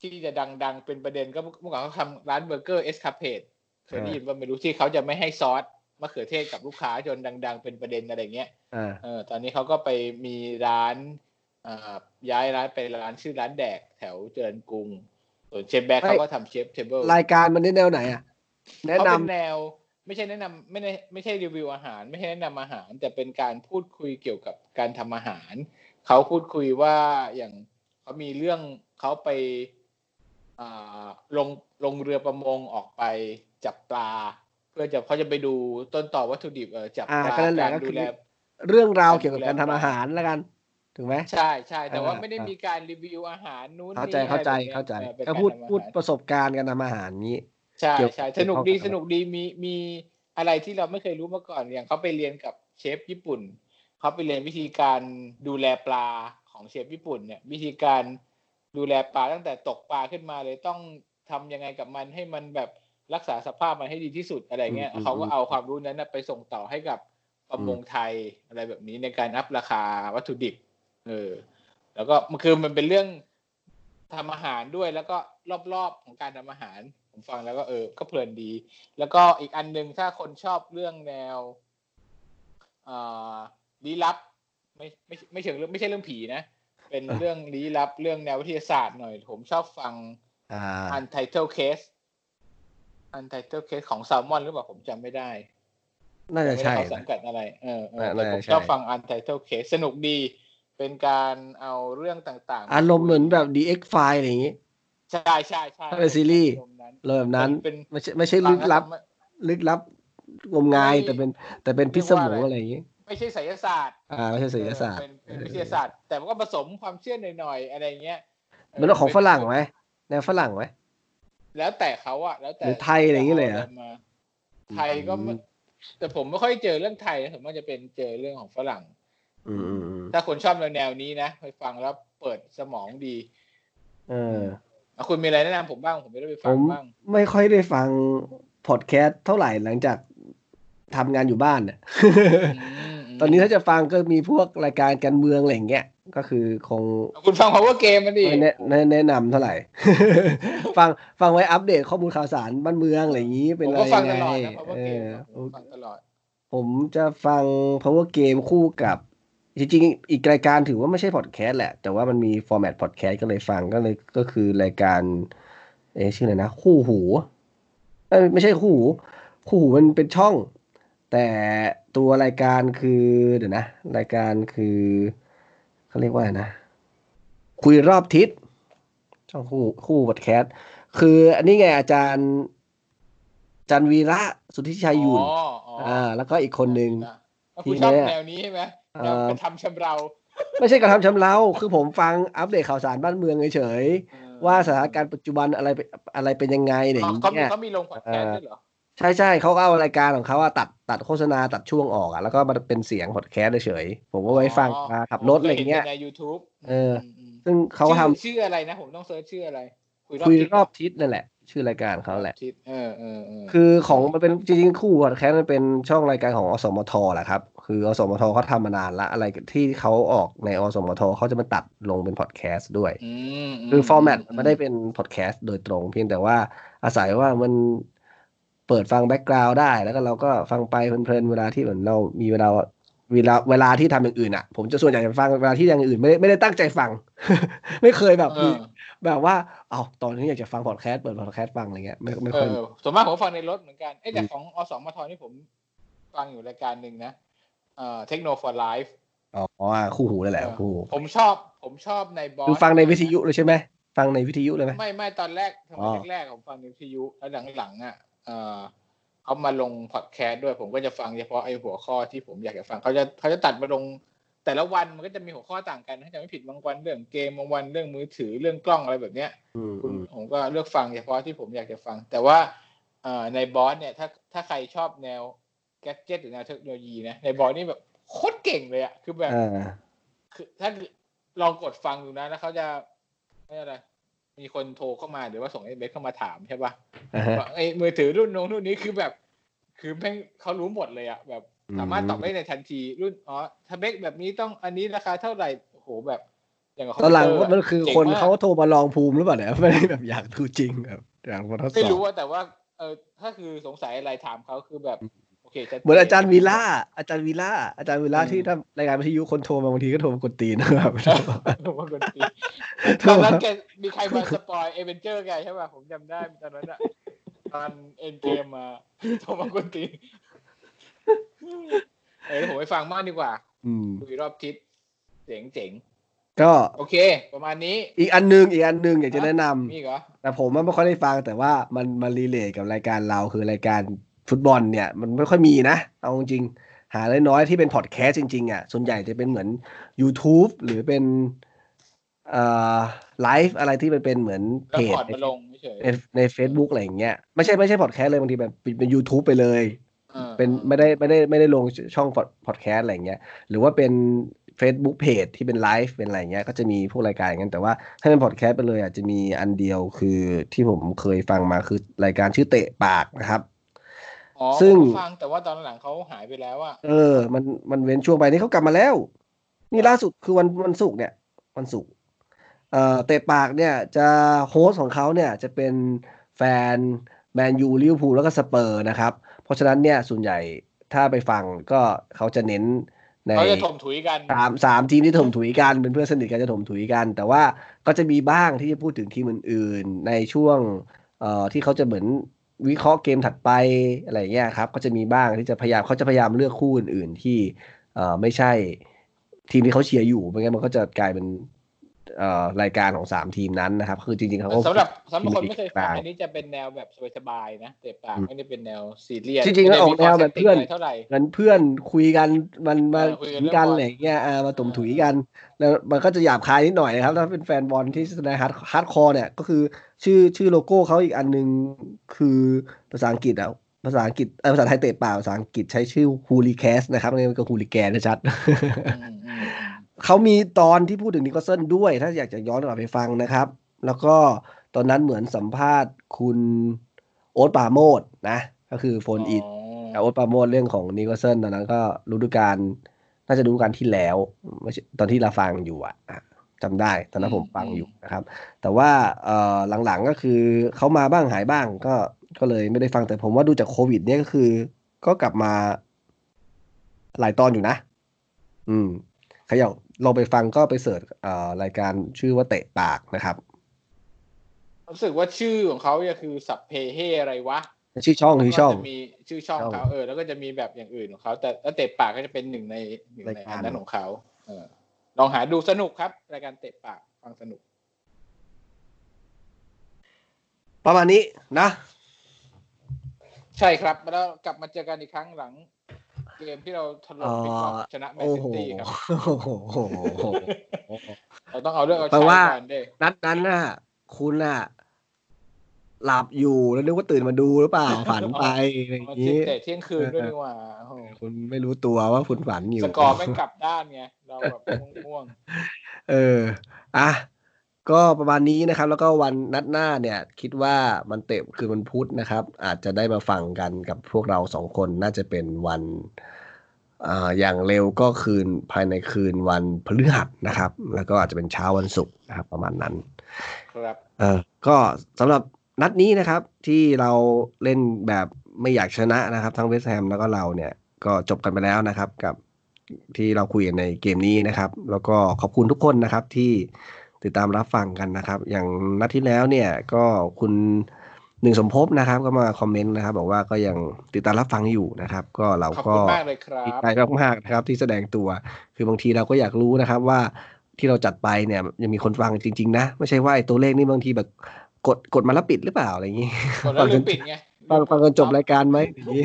[SPEAKER 2] ที่จะดัง ๆ เป็นประเด็นก็เมื่อก่อนเขาทำร้านเบอร์เกอร์ Escapade เคยได้ยินว่าไม่รู้ที่เขาจะไม่ให้ซอสมะเขือเทศกับลูกค้าจนดัง ๆ เป็นประเด็นอะไรเงี้ย
[SPEAKER 1] อ่า
[SPEAKER 2] เออตอนนี้เขาก็ไปมีร้านอ่าย้ายร้านไปร้านชื่อร้านแดกแถวเจริญกรุงส่วนเชฟแบ็ค
[SPEAKER 1] ไม่
[SPEAKER 2] เขาก็ทำ chef table
[SPEAKER 1] รายการมันในแนวไหนอะ
[SPEAKER 2] เขาแนะ
[SPEAKER 1] นำ
[SPEAKER 2] เป็นแนว ไม่ใช่แนะนำไม่ได้ไม่ใช่รีวิวอาหาร ไม่ใช่แนะนำอาหาร แต่เป็นการพูดคุยเกี่ยวกับการทำอาหาร เขาพูดคุยว่าอย่างเขามีเรื่องเขาไปอ่าลงลงเรือประมงออกไปจับปลา เพื่อจะเขาจะไปดูต้นต่อวัตถุดิบเออจับ
[SPEAKER 1] อ่า
[SPEAKER 2] ปลา
[SPEAKER 1] ก็นั่นแหละ
[SPEAKER 2] การ
[SPEAKER 1] ก็
[SPEAKER 2] ดู
[SPEAKER 1] คือ
[SPEAKER 2] แล
[SPEAKER 1] เรื่องราวเกี่ยวกับการทำอาหารแล้วกันถูกไหม
[SPEAKER 2] ใช่ใช่แต่ว่า
[SPEAKER 1] อ่า
[SPEAKER 2] ไม่ได้มีการรีวิวอาหารนู้น
[SPEAKER 1] เข้าใจ
[SPEAKER 2] นี่
[SPEAKER 1] เข้าใจ
[SPEAKER 2] อะไรแบบนี้ย
[SPEAKER 1] เข้าใจ
[SPEAKER 2] ออเป็น
[SPEAKER 1] ก็า
[SPEAKER 2] ร
[SPEAKER 1] พูด
[SPEAKER 2] ทำอาหาร
[SPEAKER 1] พูดประสบการณ์การทำอาหารนี้
[SPEAKER 2] ใช่
[SPEAKER 1] เกี่ยว
[SPEAKER 2] ใช่
[SPEAKER 1] เกี่
[SPEAKER 2] ส
[SPEAKER 1] ยว
[SPEAKER 2] นุก
[SPEAKER 1] ข้อง
[SPEAKER 2] ดี
[SPEAKER 1] กับ
[SPEAKER 2] สนุกดีมีมีอะไรที่เราไม่เคยรู้มาก่อนอย่างเขาไปเรียนกับเชฟญี่ปุ่นเขาไปเรียนวิธีการดูแลปลาของเชฟญี่ปุ่นเนี่ย วิธีการดูแลปลาตั้งแต่ตกปลาขึ้นมาเลยต้องทำยังไงกับมันให้มันแบบรักษาสภาพมันให้ดีที่สุดอะไรเงี้ย
[SPEAKER 1] อืมอืม
[SPEAKER 2] เขาก็เอาความรู้นั้นนะไปส่งต่อให้กับประมงไทยอะไรแบบนี้ในการอัพราคาวัตถุดิบเออแล้วก็มันคือมันเป็นเรื่องทำอาหารด้วยแล้วก็รอบๆของการทำอาหาร ผมฟังแล้วก็เออ ก็เพลินดี แล้วก็อีกอันหนึ่งถ้าคนชอบเรื่องแนวอ่าลี้ลับ ไม่ไม่ไม่เชิงเรื่องไม่ใช่เรื่องผีนะ เป็นเรื่องลี้ลับเรื่องแนววิทยาศาสตร์หน่อย ผมชอบฟัง
[SPEAKER 1] อ่า
[SPEAKER 2] Untitled Case Untitled Case ของ Salmon หรือเปล่าผมจำไม่ได้
[SPEAKER 1] น่าจะ
[SPEAKER 2] ไม่ได้
[SPEAKER 1] ใช่
[SPEAKER 2] เขาสัง
[SPEAKER 1] นะ
[SPEAKER 2] กัดอะไร เออเออ
[SPEAKER 1] น่า
[SPEAKER 2] แต่ผม
[SPEAKER 1] น่าจะใช่
[SPEAKER 2] ชอบฟัง Untitled Case สนุกดี เป็นการเอาเรื่องต่าง ๆ
[SPEAKER 1] อารมณ์เหมือนแบบ DX File อะไรอย่างงี้
[SPEAKER 2] ใช่ใช่ใช่
[SPEAKER 1] ถ้าเป็นซีรีส์
[SPEAKER 2] อารมณ์นั้น
[SPEAKER 1] เลยแบบนั้น
[SPEAKER 2] เป็น
[SPEAKER 1] ไม่ใช่ไม่ใช่
[SPEAKER 2] ฟั
[SPEAKER 1] ลึ
[SPEAKER 2] ง
[SPEAKER 1] ก
[SPEAKER 2] แล้ว
[SPEAKER 1] ลับ
[SPEAKER 2] ทำให้
[SPEAKER 1] ลึกลับงมงาย
[SPEAKER 2] ไม่
[SPEAKER 1] แต่เป็นแต่เป็นพิศวง
[SPEAKER 2] เรียกว่าอะไร
[SPEAKER 1] อะไรอย่างงี้
[SPEAKER 2] ไม่ใช่ไสยศาสตร์
[SPEAKER 1] อ่าไม่ใช่ศิลศาสต
[SPEAKER 2] เอ
[SPEAKER 1] ร์
[SPEAKER 2] อเป็นเป็นวิทยาศาสตร์ แต่ว่าก็ผสมความเชื่อหน่อยๆอะไรเงี้ย
[SPEAKER 1] เหมือนของฝรั่งไหมแนวฝรั่งไหม
[SPEAKER 2] แล้วแต่เขาอะแล้วแต่
[SPEAKER 1] หรือไทยอะไรอย่างงี้เลยเหรอ
[SPEAKER 2] จามาไทยก็ไม่แต่ผมไม่ค่อยเจอเรื่องไทยนะผมว่าจะเป็นเจอเรื่องของฝรั่ง
[SPEAKER 1] อืมอืมอืม
[SPEAKER 2] ถ้าคนชอบแนวๆนี้นะไปฟังแล้วเปิดสมองดี
[SPEAKER 1] เออ
[SPEAKER 2] อะ คุณมีอะไรแนะนำผมบ้าง ผมไม่ได้ไป
[SPEAKER 1] ผ
[SPEAKER 2] ฟัง
[SPEAKER 1] ม
[SPEAKER 2] บ้าง
[SPEAKER 1] ไม่ค่อยได้ฟังพอดแคสต์เท่าไหร่หลังจากทำงานอยู่บ้านเนี่ย
[SPEAKER 2] ม
[SPEAKER 1] ตอนนี้ถ้าจะฟังก็มีพวกรายการการเมืองอะไรอย่างเงี้ย ก็คือคง
[SPEAKER 2] คุณฟัง power game มันดิ
[SPEAKER 1] ไม่แนะแนะแนะนำเท่าไหร่ ฟังฟังไว้อัปเดตข้อมูลข่าวสารบ้านเมืองอะไรอย่างนี้
[SPEAKER 2] ผ
[SPEAKER 1] เป็น
[SPEAKER 2] ม
[SPEAKER 1] อะไร
[SPEAKER 2] ก็ฟัง
[SPEAKER 1] ยั
[SPEAKER 2] ต
[SPEAKER 1] ง
[SPEAKER 2] ลอ
[SPEAKER 1] ไง
[SPEAKER 2] ดนะ power
[SPEAKER 1] เอ
[SPEAKER 2] game
[SPEAKER 1] อ
[SPEAKER 2] ผมฟังตลอด
[SPEAKER 1] ผมจะฟัง power game คู่กับ จริงๆ อีกรายการถือว่าไม่ใช่พอดแคสต์แหละ แต่ว่ามันมีฟอร์แมตพอดแคสต์ก็เลยฟังก็เลยก็คือรายการเอะชื่ออะไรนะ คู่หูเอ้ยไม่ใช่คู่หู คู่หูมันเป็นช่อง แต่ตัวรายการคือเดี๋ยวนะ รายการคือเขาเรียกว่าอะไรนะ คุยรอบทิศช่องคู่คู่พอดแคสต์คืออันนี้ไงอาจารย์จันวีระสุทธิชัยยุน
[SPEAKER 2] อ๋ออ๋ออ
[SPEAKER 1] อ่า แล้วก็อีกคนหนึ่ง
[SPEAKER 2] แล้วคุณชอบแนวนี้ใช่ไหม
[SPEAKER 1] เอ่อ
[SPEAKER 2] แนว กระทำชำเรา
[SPEAKER 1] ไม่ใช่กระทำชำเรา คือผมฟังอัปเดตข่าวสารบ้านเมืองเฉย
[SPEAKER 2] เออ
[SPEAKER 1] ๆว่าสถานการณ์ปัจจุบันอะไรเป็นอะไรเป็นยังไงอะไรอย่าง
[SPEAKER 2] เขามี
[SPEAKER 1] เงี้ย
[SPEAKER 2] เขามีลงพอดแคสต์ด้วยเหรอ
[SPEAKER 1] ใช่ใช่เขาก็เอารายการของเขาอะตัดตัดโฆษณาตัดช่วงออกอะแล้วก็มาเป็นเสียงพอดแคสต์เฉยๆผมก็ไว้ฟังมาขับรถอะไรเงี้ย
[SPEAKER 2] เห็นใน YouTube
[SPEAKER 1] เออ
[SPEAKER 2] ม
[SPEAKER 1] ซึ่งเขาทำ
[SPEAKER 2] ชื่อชื่ออะไรนะ ผมต้อง search ชื่ออะไร
[SPEAKER 1] คุย
[SPEAKER 2] ทิศ
[SPEAKER 1] รอบทิศนั่นแหละ ชื่อรายการเขาแหละ
[SPEAKER 2] ทิศเออเออเออ
[SPEAKER 1] คือของมันเป็นจริงๆคู่พอดแคสต์มันเป็นช่องรายการของอสมทแหละครับ คืออสมทเขาทำมานานละอะไรที่เขาออกในอสมทเขาจะมาตัดลงเป็นพอดแคสต์ด้วย
[SPEAKER 2] ม
[SPEAKER 1] คือ format มันไม่ได้เป็นพอดแคสต์โดยตรง เพียงแต่ว่าอาศัยว่ามันเปิดฟัง background ได้ แล้วก็เราก็ฟังไปเพลินๆเวลาที่เหมือนเรามีเวลาเวลาเวลาที่ทำอย่างอื่นอะ ผมจะส่วนใหญ่จะฟังเวลาที่อย่างอื่นไม่ได้ไม่ได้ตั้งใจฟัง ไม่เคยแบบ
[SPEAKER 2] เอ
[SPEAKER 1] มี
[SPEAKER 2] อ
[SPEAKER 1] แบบว่าเอาตอนนี้อยากจะฟังพอดแคสต์เปิดพอดแคสต์ฟังอะไรเงี้ยไม่ไม่
[SPEAKER 2] เอ
[SPEAKER 1] ค่อย
[SPEAKER 2] อส่วนมากผมฟังในรถเหมือนกันเอ้ยแต่
[SPEAKER 1] อืม
[SPEAKER 2] ของอสมทนี่ผมฟังอยู่รายการหนึ่งนะ เอ่อเทคโนโลยี for life
[SPEAKER 1] อ๋อคู่หูนั่นแหละคู่หู
[SPEAKER 2] ผมชอบผมชอบในบอส
[SPEAKER 1] คือฟังในวิทยุเลยใช่ไหมฟังในวิทยุเลยไหม
[SPEAKER 2] ไม่ไม่ตอนแรกส
[SPEAKER 1] อ๋
[SPEAKER 2] มั
[SPEAKER 1] อ
[SPEAKER 2] ยแรกๆผมฟังในวิทยุแล้วหลังๆอะเออเขามาลงพอดแคสต์ด้วยผมก็จะฟังเฉพาะไอ้หัวข้อที่ผมอยากจะฟังเขาจะเขาจะตัดมาลงแต่ละวันมันก็จะมีหัวข้อต่างกันถ้าจะไม่ผิดบางวันเรื่องเกมบางวันเรื่องมือถือเรื่องกล้องอะไรแบบเนี้ย
[SPEAKER 1] อืม
[SPEAKER 2] คุณ
[SPEAKER 1] อืม
[SPEAKER 2] ผมก็เลือกฟังเฉพาะที่ผมอยากจะฟัง แต่ว่าเอ่อในบอสเนี่ยถ้าถ้าใครชอบแนว แกจิตหรือแนวเทคโนโลยีนะในบอสนี่แบบโคตรเก่งเลยอะคือแบบ
[SPEAKER 1] อ่า
[SPEAKER 2] คือถ้าลองกดฟังดูนะแล้วเขาจะไม่อะไรมีคนโทรเข้ามาหรือว่าส่งเอเเข้ามาถามใช่ปะ
[SPEAKER 1] อ่าฮะ
[SPEAKER 2] ว่าไอ้มือถือรุ่นโน้นรุ่นนี้คือแบบ คือแม่งเขารู้หมดเลยอะแบบ
[SPEAKER 1] อืม
[SPEAKER 2] สามารถตอบได้ในทันทีรุ่นอ๋อถ้าเบคแบบนี้ต้องอันนี้ราคาเท่าไหร่โอ้โหแบบ อย่างกับ
[SPEAKER 1] ตอนหลัง
[SPEAKER 2] คอมพิวเตอร์
[SPEAKER 1] มันคือ
[SPEAKER 2] จ๋ง
[SPEAKER 1] คน
[SPEAKER 2] มก
[SPEAKER 1] เขาโทรมาลองภูมิหรือเปล่าเนี่ยไม่ได้แบบอยากดูจริงแบบอยากมาทดส
[SPEAKER 2] ไม่
[SPEAKER 1] อบ
[SPEAKER 2] รู้ว่าแต่ว่าเออถ้าคือสงสัยอะไรถามเขาคือแบบโอ เคชัดจ
[SPEAKER 1] เหมือนอาจารย์วีล่าอาจารย์วีล่าอาจารย์วีล่า
[SPEAKER 2] อืม
[SPEAKER 1] ที่ทำรายการวิทยุคนโทรมาบางทีก็โทรมากดตีนนะครับ
[SPEAKER 2] ผมว่าคนตีตอนนั้นแกมีใครมาสปอยเอเวนเจอร์แกใช่ป่ะผมจำได้ตอนนั้นอะตอนเอ็นเกมมาโทรมาคนตีเออเดี๋ยวผมไปฟังมากดีกว่า
[SPEAKER 1] อืม
[SPEAKER 2] คุยรอบทิศเจ๋งเจ๋ง
[SPEAKER 1] ก็
[SPEAKER 2] โอเค ประมาณนี้
[SPEAKER 1] อีกอันหนึ่งอีกอันหนึ่งอยากจะแนะนำ
[SPEAKER 2] มีอีกเหรอ
[SPEAKER 1] แต่ผมมันไม่ค่อยได้ฟังแต่ว่ามันมัน relate กับรายการเราคือรายการ ฟุตบอลเนี่ยมันไม่ค่อยมีนะ เอาจริงๆหาได้น้อยที่เป็นพอดแคสต์จริงๆอะส่วนใหญ่จะเป็นเหมือน YouTube หรือเป็นเอ่อไลฟ์อะไรที่มันเป็นเหมือนเพ
[SPEAKER 2] แล้ว portมาลงเฉย
[SPEAKER 1] ในใน Facebook อะไรอย่างเงี้ยไม่ใช่ไม่ใช่พอดแคสต์เลยบางทีแบบเป็นเป็น YouTube ไปเลย
[SPEAKER 2] ออ
[SPEAKER 1] เป็นไม่ได้ไม่ได้ไม่ได้ลงช่องพอดแคสต์อะไรอย่างเงี้ยหรือว่าเป็น Facebook Page ที่เป็นไลฟ์เป็นอะไรอย่างเงี้ยก็จะมีพวกรายการอย่างนั้นแต่ว่าถ้าเป็นพอดแคสต์ไปเลยอาจจะมีอันเดียวคือที่ผมเคยฟังมาคือรายการชื่อเตะปากนะครับ
[SPEAKER 2] อ๋อ
[SPEAKER 1] ซึ่ง
[SPEAKER 2] ผมฟังแต่ว่าตอนหลังเขาหายไปแล้วอะ
[SPEAKER 1] เออ มันมันเว้นช่วงไปนี่เขากลับมาแล้ว นี่ล่าสุดคือวันวันศุกร์เนี่ย วันศุกร์เอ่อเตะปากเนี่ย จะ host ของเขาเนี่ยจะเป็นแฟนแมนยูลิเวอร์พูลแล้วก็สเปอร์นะครับ เพราะฉะนั้นเนี่ยส่วนใหญ่ถ้าไปฟังก็เขาจะเน้นใน
[SPEAKER 2] เขาจะถมถุยกัน
[SPEAKER 1] สามสามทีมที่ถมถุยกันเป็นเพื่อนสนิทกันจะถมถุยกัน แต่ว่าก็จะมีบ้างที่จะพูดถึงทีมอื่น ๆ ในช่วงเอ่อที่เขาจะเหมือน วิเคราะห์เกมถัดไปอะไรเงี้ยครับ ก็จะมีบ้างที่จะพยายามเขาจะพยายามเลือกคู่อื่น ๆ ที่เอ่อไม่ใช่ทีมที่เขาเชียร์อยู่ไม่งั้นมันก็จะกลายเป็น รายการของสามทีมนั้นนะครับ คือจริงๆเขาก็
[SPEAKER 2] สำหรับสำหรับคน
[SPEAKER 1] ที
[SPEAKER 2] ไม่เคยฟัง
[SPEAKER 1] กลาง
[SPEAKER 2] อันนี้จะเป็นแนวแบบสบายๆนะเตะปาก
[SPEAKER 1] อืม
[SPEAKER 2] ไม่ได้เป็นแนวซีเรียส
[SPEAKER 1] จริงๆแล้วออกแนวแบบเพื่อน
[SPEAKER 2] เท่าไหร่
[SPEAKER 1] งั้นเพื่อนคุยกันมันมา
[SPEAKER 2] เออคุยกัน
[SPEAKER 1] ถึงกัน
[SPEAKER 2] เรื่องบอล
[SPEAKER 1] อะไรอย่างเงี้ยอ่ามาตุ่มถุยกัน แล้วมันก็จะหยาบคายนิดหน่อยนะครับถ้าเป็นแฟนบอลที่แสดงฮาร์ดฮาร์ดคอร์เนี่ยก็คือชื่อชื่อโลโก้เขาอีกอันหนึงคือภาษาอังกฤษอะภาษาอังกฤษเออภาษาไทยเตะเปล่าภาษาอังกฤษใช้ชื่อฮูลิแคสนะครับนี่มันก็ฮูลิแกนนะชัด
[SPEAKER 2] อืมอืมอืม
[SPEAKER 1] เขามีตอนที่พูดถึงนิโคลเซนด้วย ถ้าอยากจะย้อนกลับไปฟังนะครับ แล้วก็ตอนนั้นเหมือนสัมภาษณ์คุณโอ๊ตปราโมดนะ ก็คือโฟนอิน
[SPEAKER 2] อ๋อ
[SPEAKER 1] โอ๊ตปราโมดเรื่องของนิโคลเซนตอนนั้นก็รู้ดูการน่าจะรู้การที่แล้วไม่ใช่ตอนที่เราฟังอยู่อะอะจำได้ตอนนั้นผมฟังอยู่นะครับ แต่ว่าเอ่อหลังๆก็คือเขามาบ้างหายบ้างก็ก็เลยไม่ได้ฟังแต่ผมว่าดูจากโควิด เนี่ยก็คือ ก็กลับมาหลายตอนอยู่นะ อืมใครอยาก ลองไปฟังก็ไปเสิร์ชเอ่อรายการชื่อว่าเตะปากนะครับ
[SPEAKER 2] รู้สึกว่าชื่อของเขาจะคือสับเพเฮอะไรวะ
[SPEAKER 1] ชื่อช่องชื่อช่อง
[SPEAKER 2] แล้วก็จะมีชื่อช่อง
[SPEAKER 1] ช่อง
[SPEAKER 2] เขาเออแล้วก็จะมีแบบอย่างอื่นของเขาแต่แล้วเตะปากก็จะเป็นหนึ่งในหนึ่งใน
[SPEAKER 1] รายการ
[SPEAKER 2] อันนั้นของเขาเออลองหาดูสนุกครับ รายการเตะปากฟังสนุก
[SPEAKER 1] ประมาณนี้นะ
[SPEAKER 2] ใช่ครับแล้วกลับมาเจอกันอีกครั้งหลัง เกมที่เราถล่มบิ๊กบ็อกซ์ชนะแมน
[SPEAKER 1] โอ้
[SPEAKER 2] ซิ
[SPEAKER 1] โห
[SPEAKER 2] ตี้ครับ
[SPEAKER 1] โอ้โหโอ้โห
[SPEAKER 2] เราต้องเอาเรื่องเอา
[SPEAKER 1] แปล
[SPEAKER 2] ชัย
[SPEAKER 1] ว่า
[SPEAKER 2] ก่อนเด้
[SPEAKER 1] นัดนั้นน่ะ คุณน่ะ หลับอยู่แล้วนึกว่าตื่นมาดูหรือเปล่าฝันไปอะไรอย่าง
[SPEAKER 2] มัน
[SPEAKER 1] นี้
[SPEAKER 2] เตะเที่ยงคืนด้วยนี่หว่าโอ้โห
[SPEAKER 1] คุณไม่รู้ตัวว่าคุณฝันอยู่
[SPEAKER 2] สกอร์ไม่งกลับด้านไงเราแบบง่วง
[SPEAKER 1] เออ อะ ก็ประมาณนี้นะครับ แล้วก็วันนัดหน้าเนี่ย คิดว่ามันเตะคือมันพุธนะครับ อาจจะได้มาฟังกันกับพวกเราสองคนน่าจะเป็นวันอ่าอย่างเร็วก็คืนภายในคืนวันพฤหัสนะครับ แล้วก็อาจจะเป็นเช้าวันศุกร์นะครับ ประมาณนั้น
[SPEAKER 2] ๆครับ
[SPEAKER 1] เออก็สำหรับนัดนี้นะครับ ที่เราเล่นแบบไม่อยากชนะนะครับ ทั้งเวสต์แฮมแล้วก็เราเนี่ยก็จบกันไปแล้วนะครับ กับที่เราคุยกันในเกมนี้นะครับ แล้วก็ขอบคุณทุกคนนะครับที่ ติดตามรับฟังกันนะครับ อย่างนัดที่แล้วเนี่ยก็คุณนึ่งสมภพนะครับ ก็มาคอมเมนต์นะครับ บอกว่าก็ยังติดตามรับฟังอยู่นะครับ ก็เรา
[SPEAKER 2] ขอบ
[SPEAKER 1] ก็
[SPEAKER 2] คุณมากเลยครั
[SPEAKER 1] ดี
[SPEAKER 2] บ
[SPEAKER 1] ใจมากๆนะครับ ที่แสดงตัว คือบางทีเราก็อยากรู้นะครับว่าที่เราจัดไปเนี่ยยังมีคนฟังจริง ๆ นะ ไม่ใช่ว่าไอ้ตัวเลขนี่บางทีแบบกดกดมาแล้วปิดหรือเปล่าอะไรอย่างงี้
[SPEAKER 2] คนแล้วลืมปิดไง
[SPEAKER 1] ฟังฟังจนจบรายการไหมอย่างงี้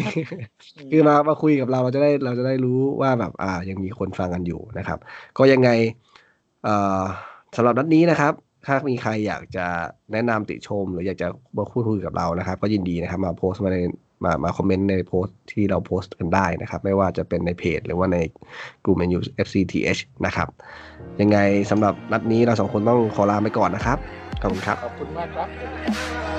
[SPEAKER 1] คือมามาคุยกับเราเราจะได้เราจะได้รู้ว่าแบบ อ่า ยังมีคนฟังกันอยู่นะครับ ก็ยังไง เอ่อ สำหรับนัดนี้นะครับ ถ้ามีใครอยากจะแนะนำติชม หรืออยากจะมาพูดคุยกับเรานะครับ ก็ยินดีนะครับ มาโพสต์มาในมามาคอมเมนต์ในโพสต์ที่เราโพสต์กันได้นะครับ ไม่ว่าจะเป็นในเพจ หรือว่าในกลุ่ม MU FCTH นะครับ ยังไงสำหรับนัดนี้เราสองคนต้องขอลาไปก่อนนะครับ ขอบคุณครับ
[SPEAKER 2] ขอบคุณมากครับ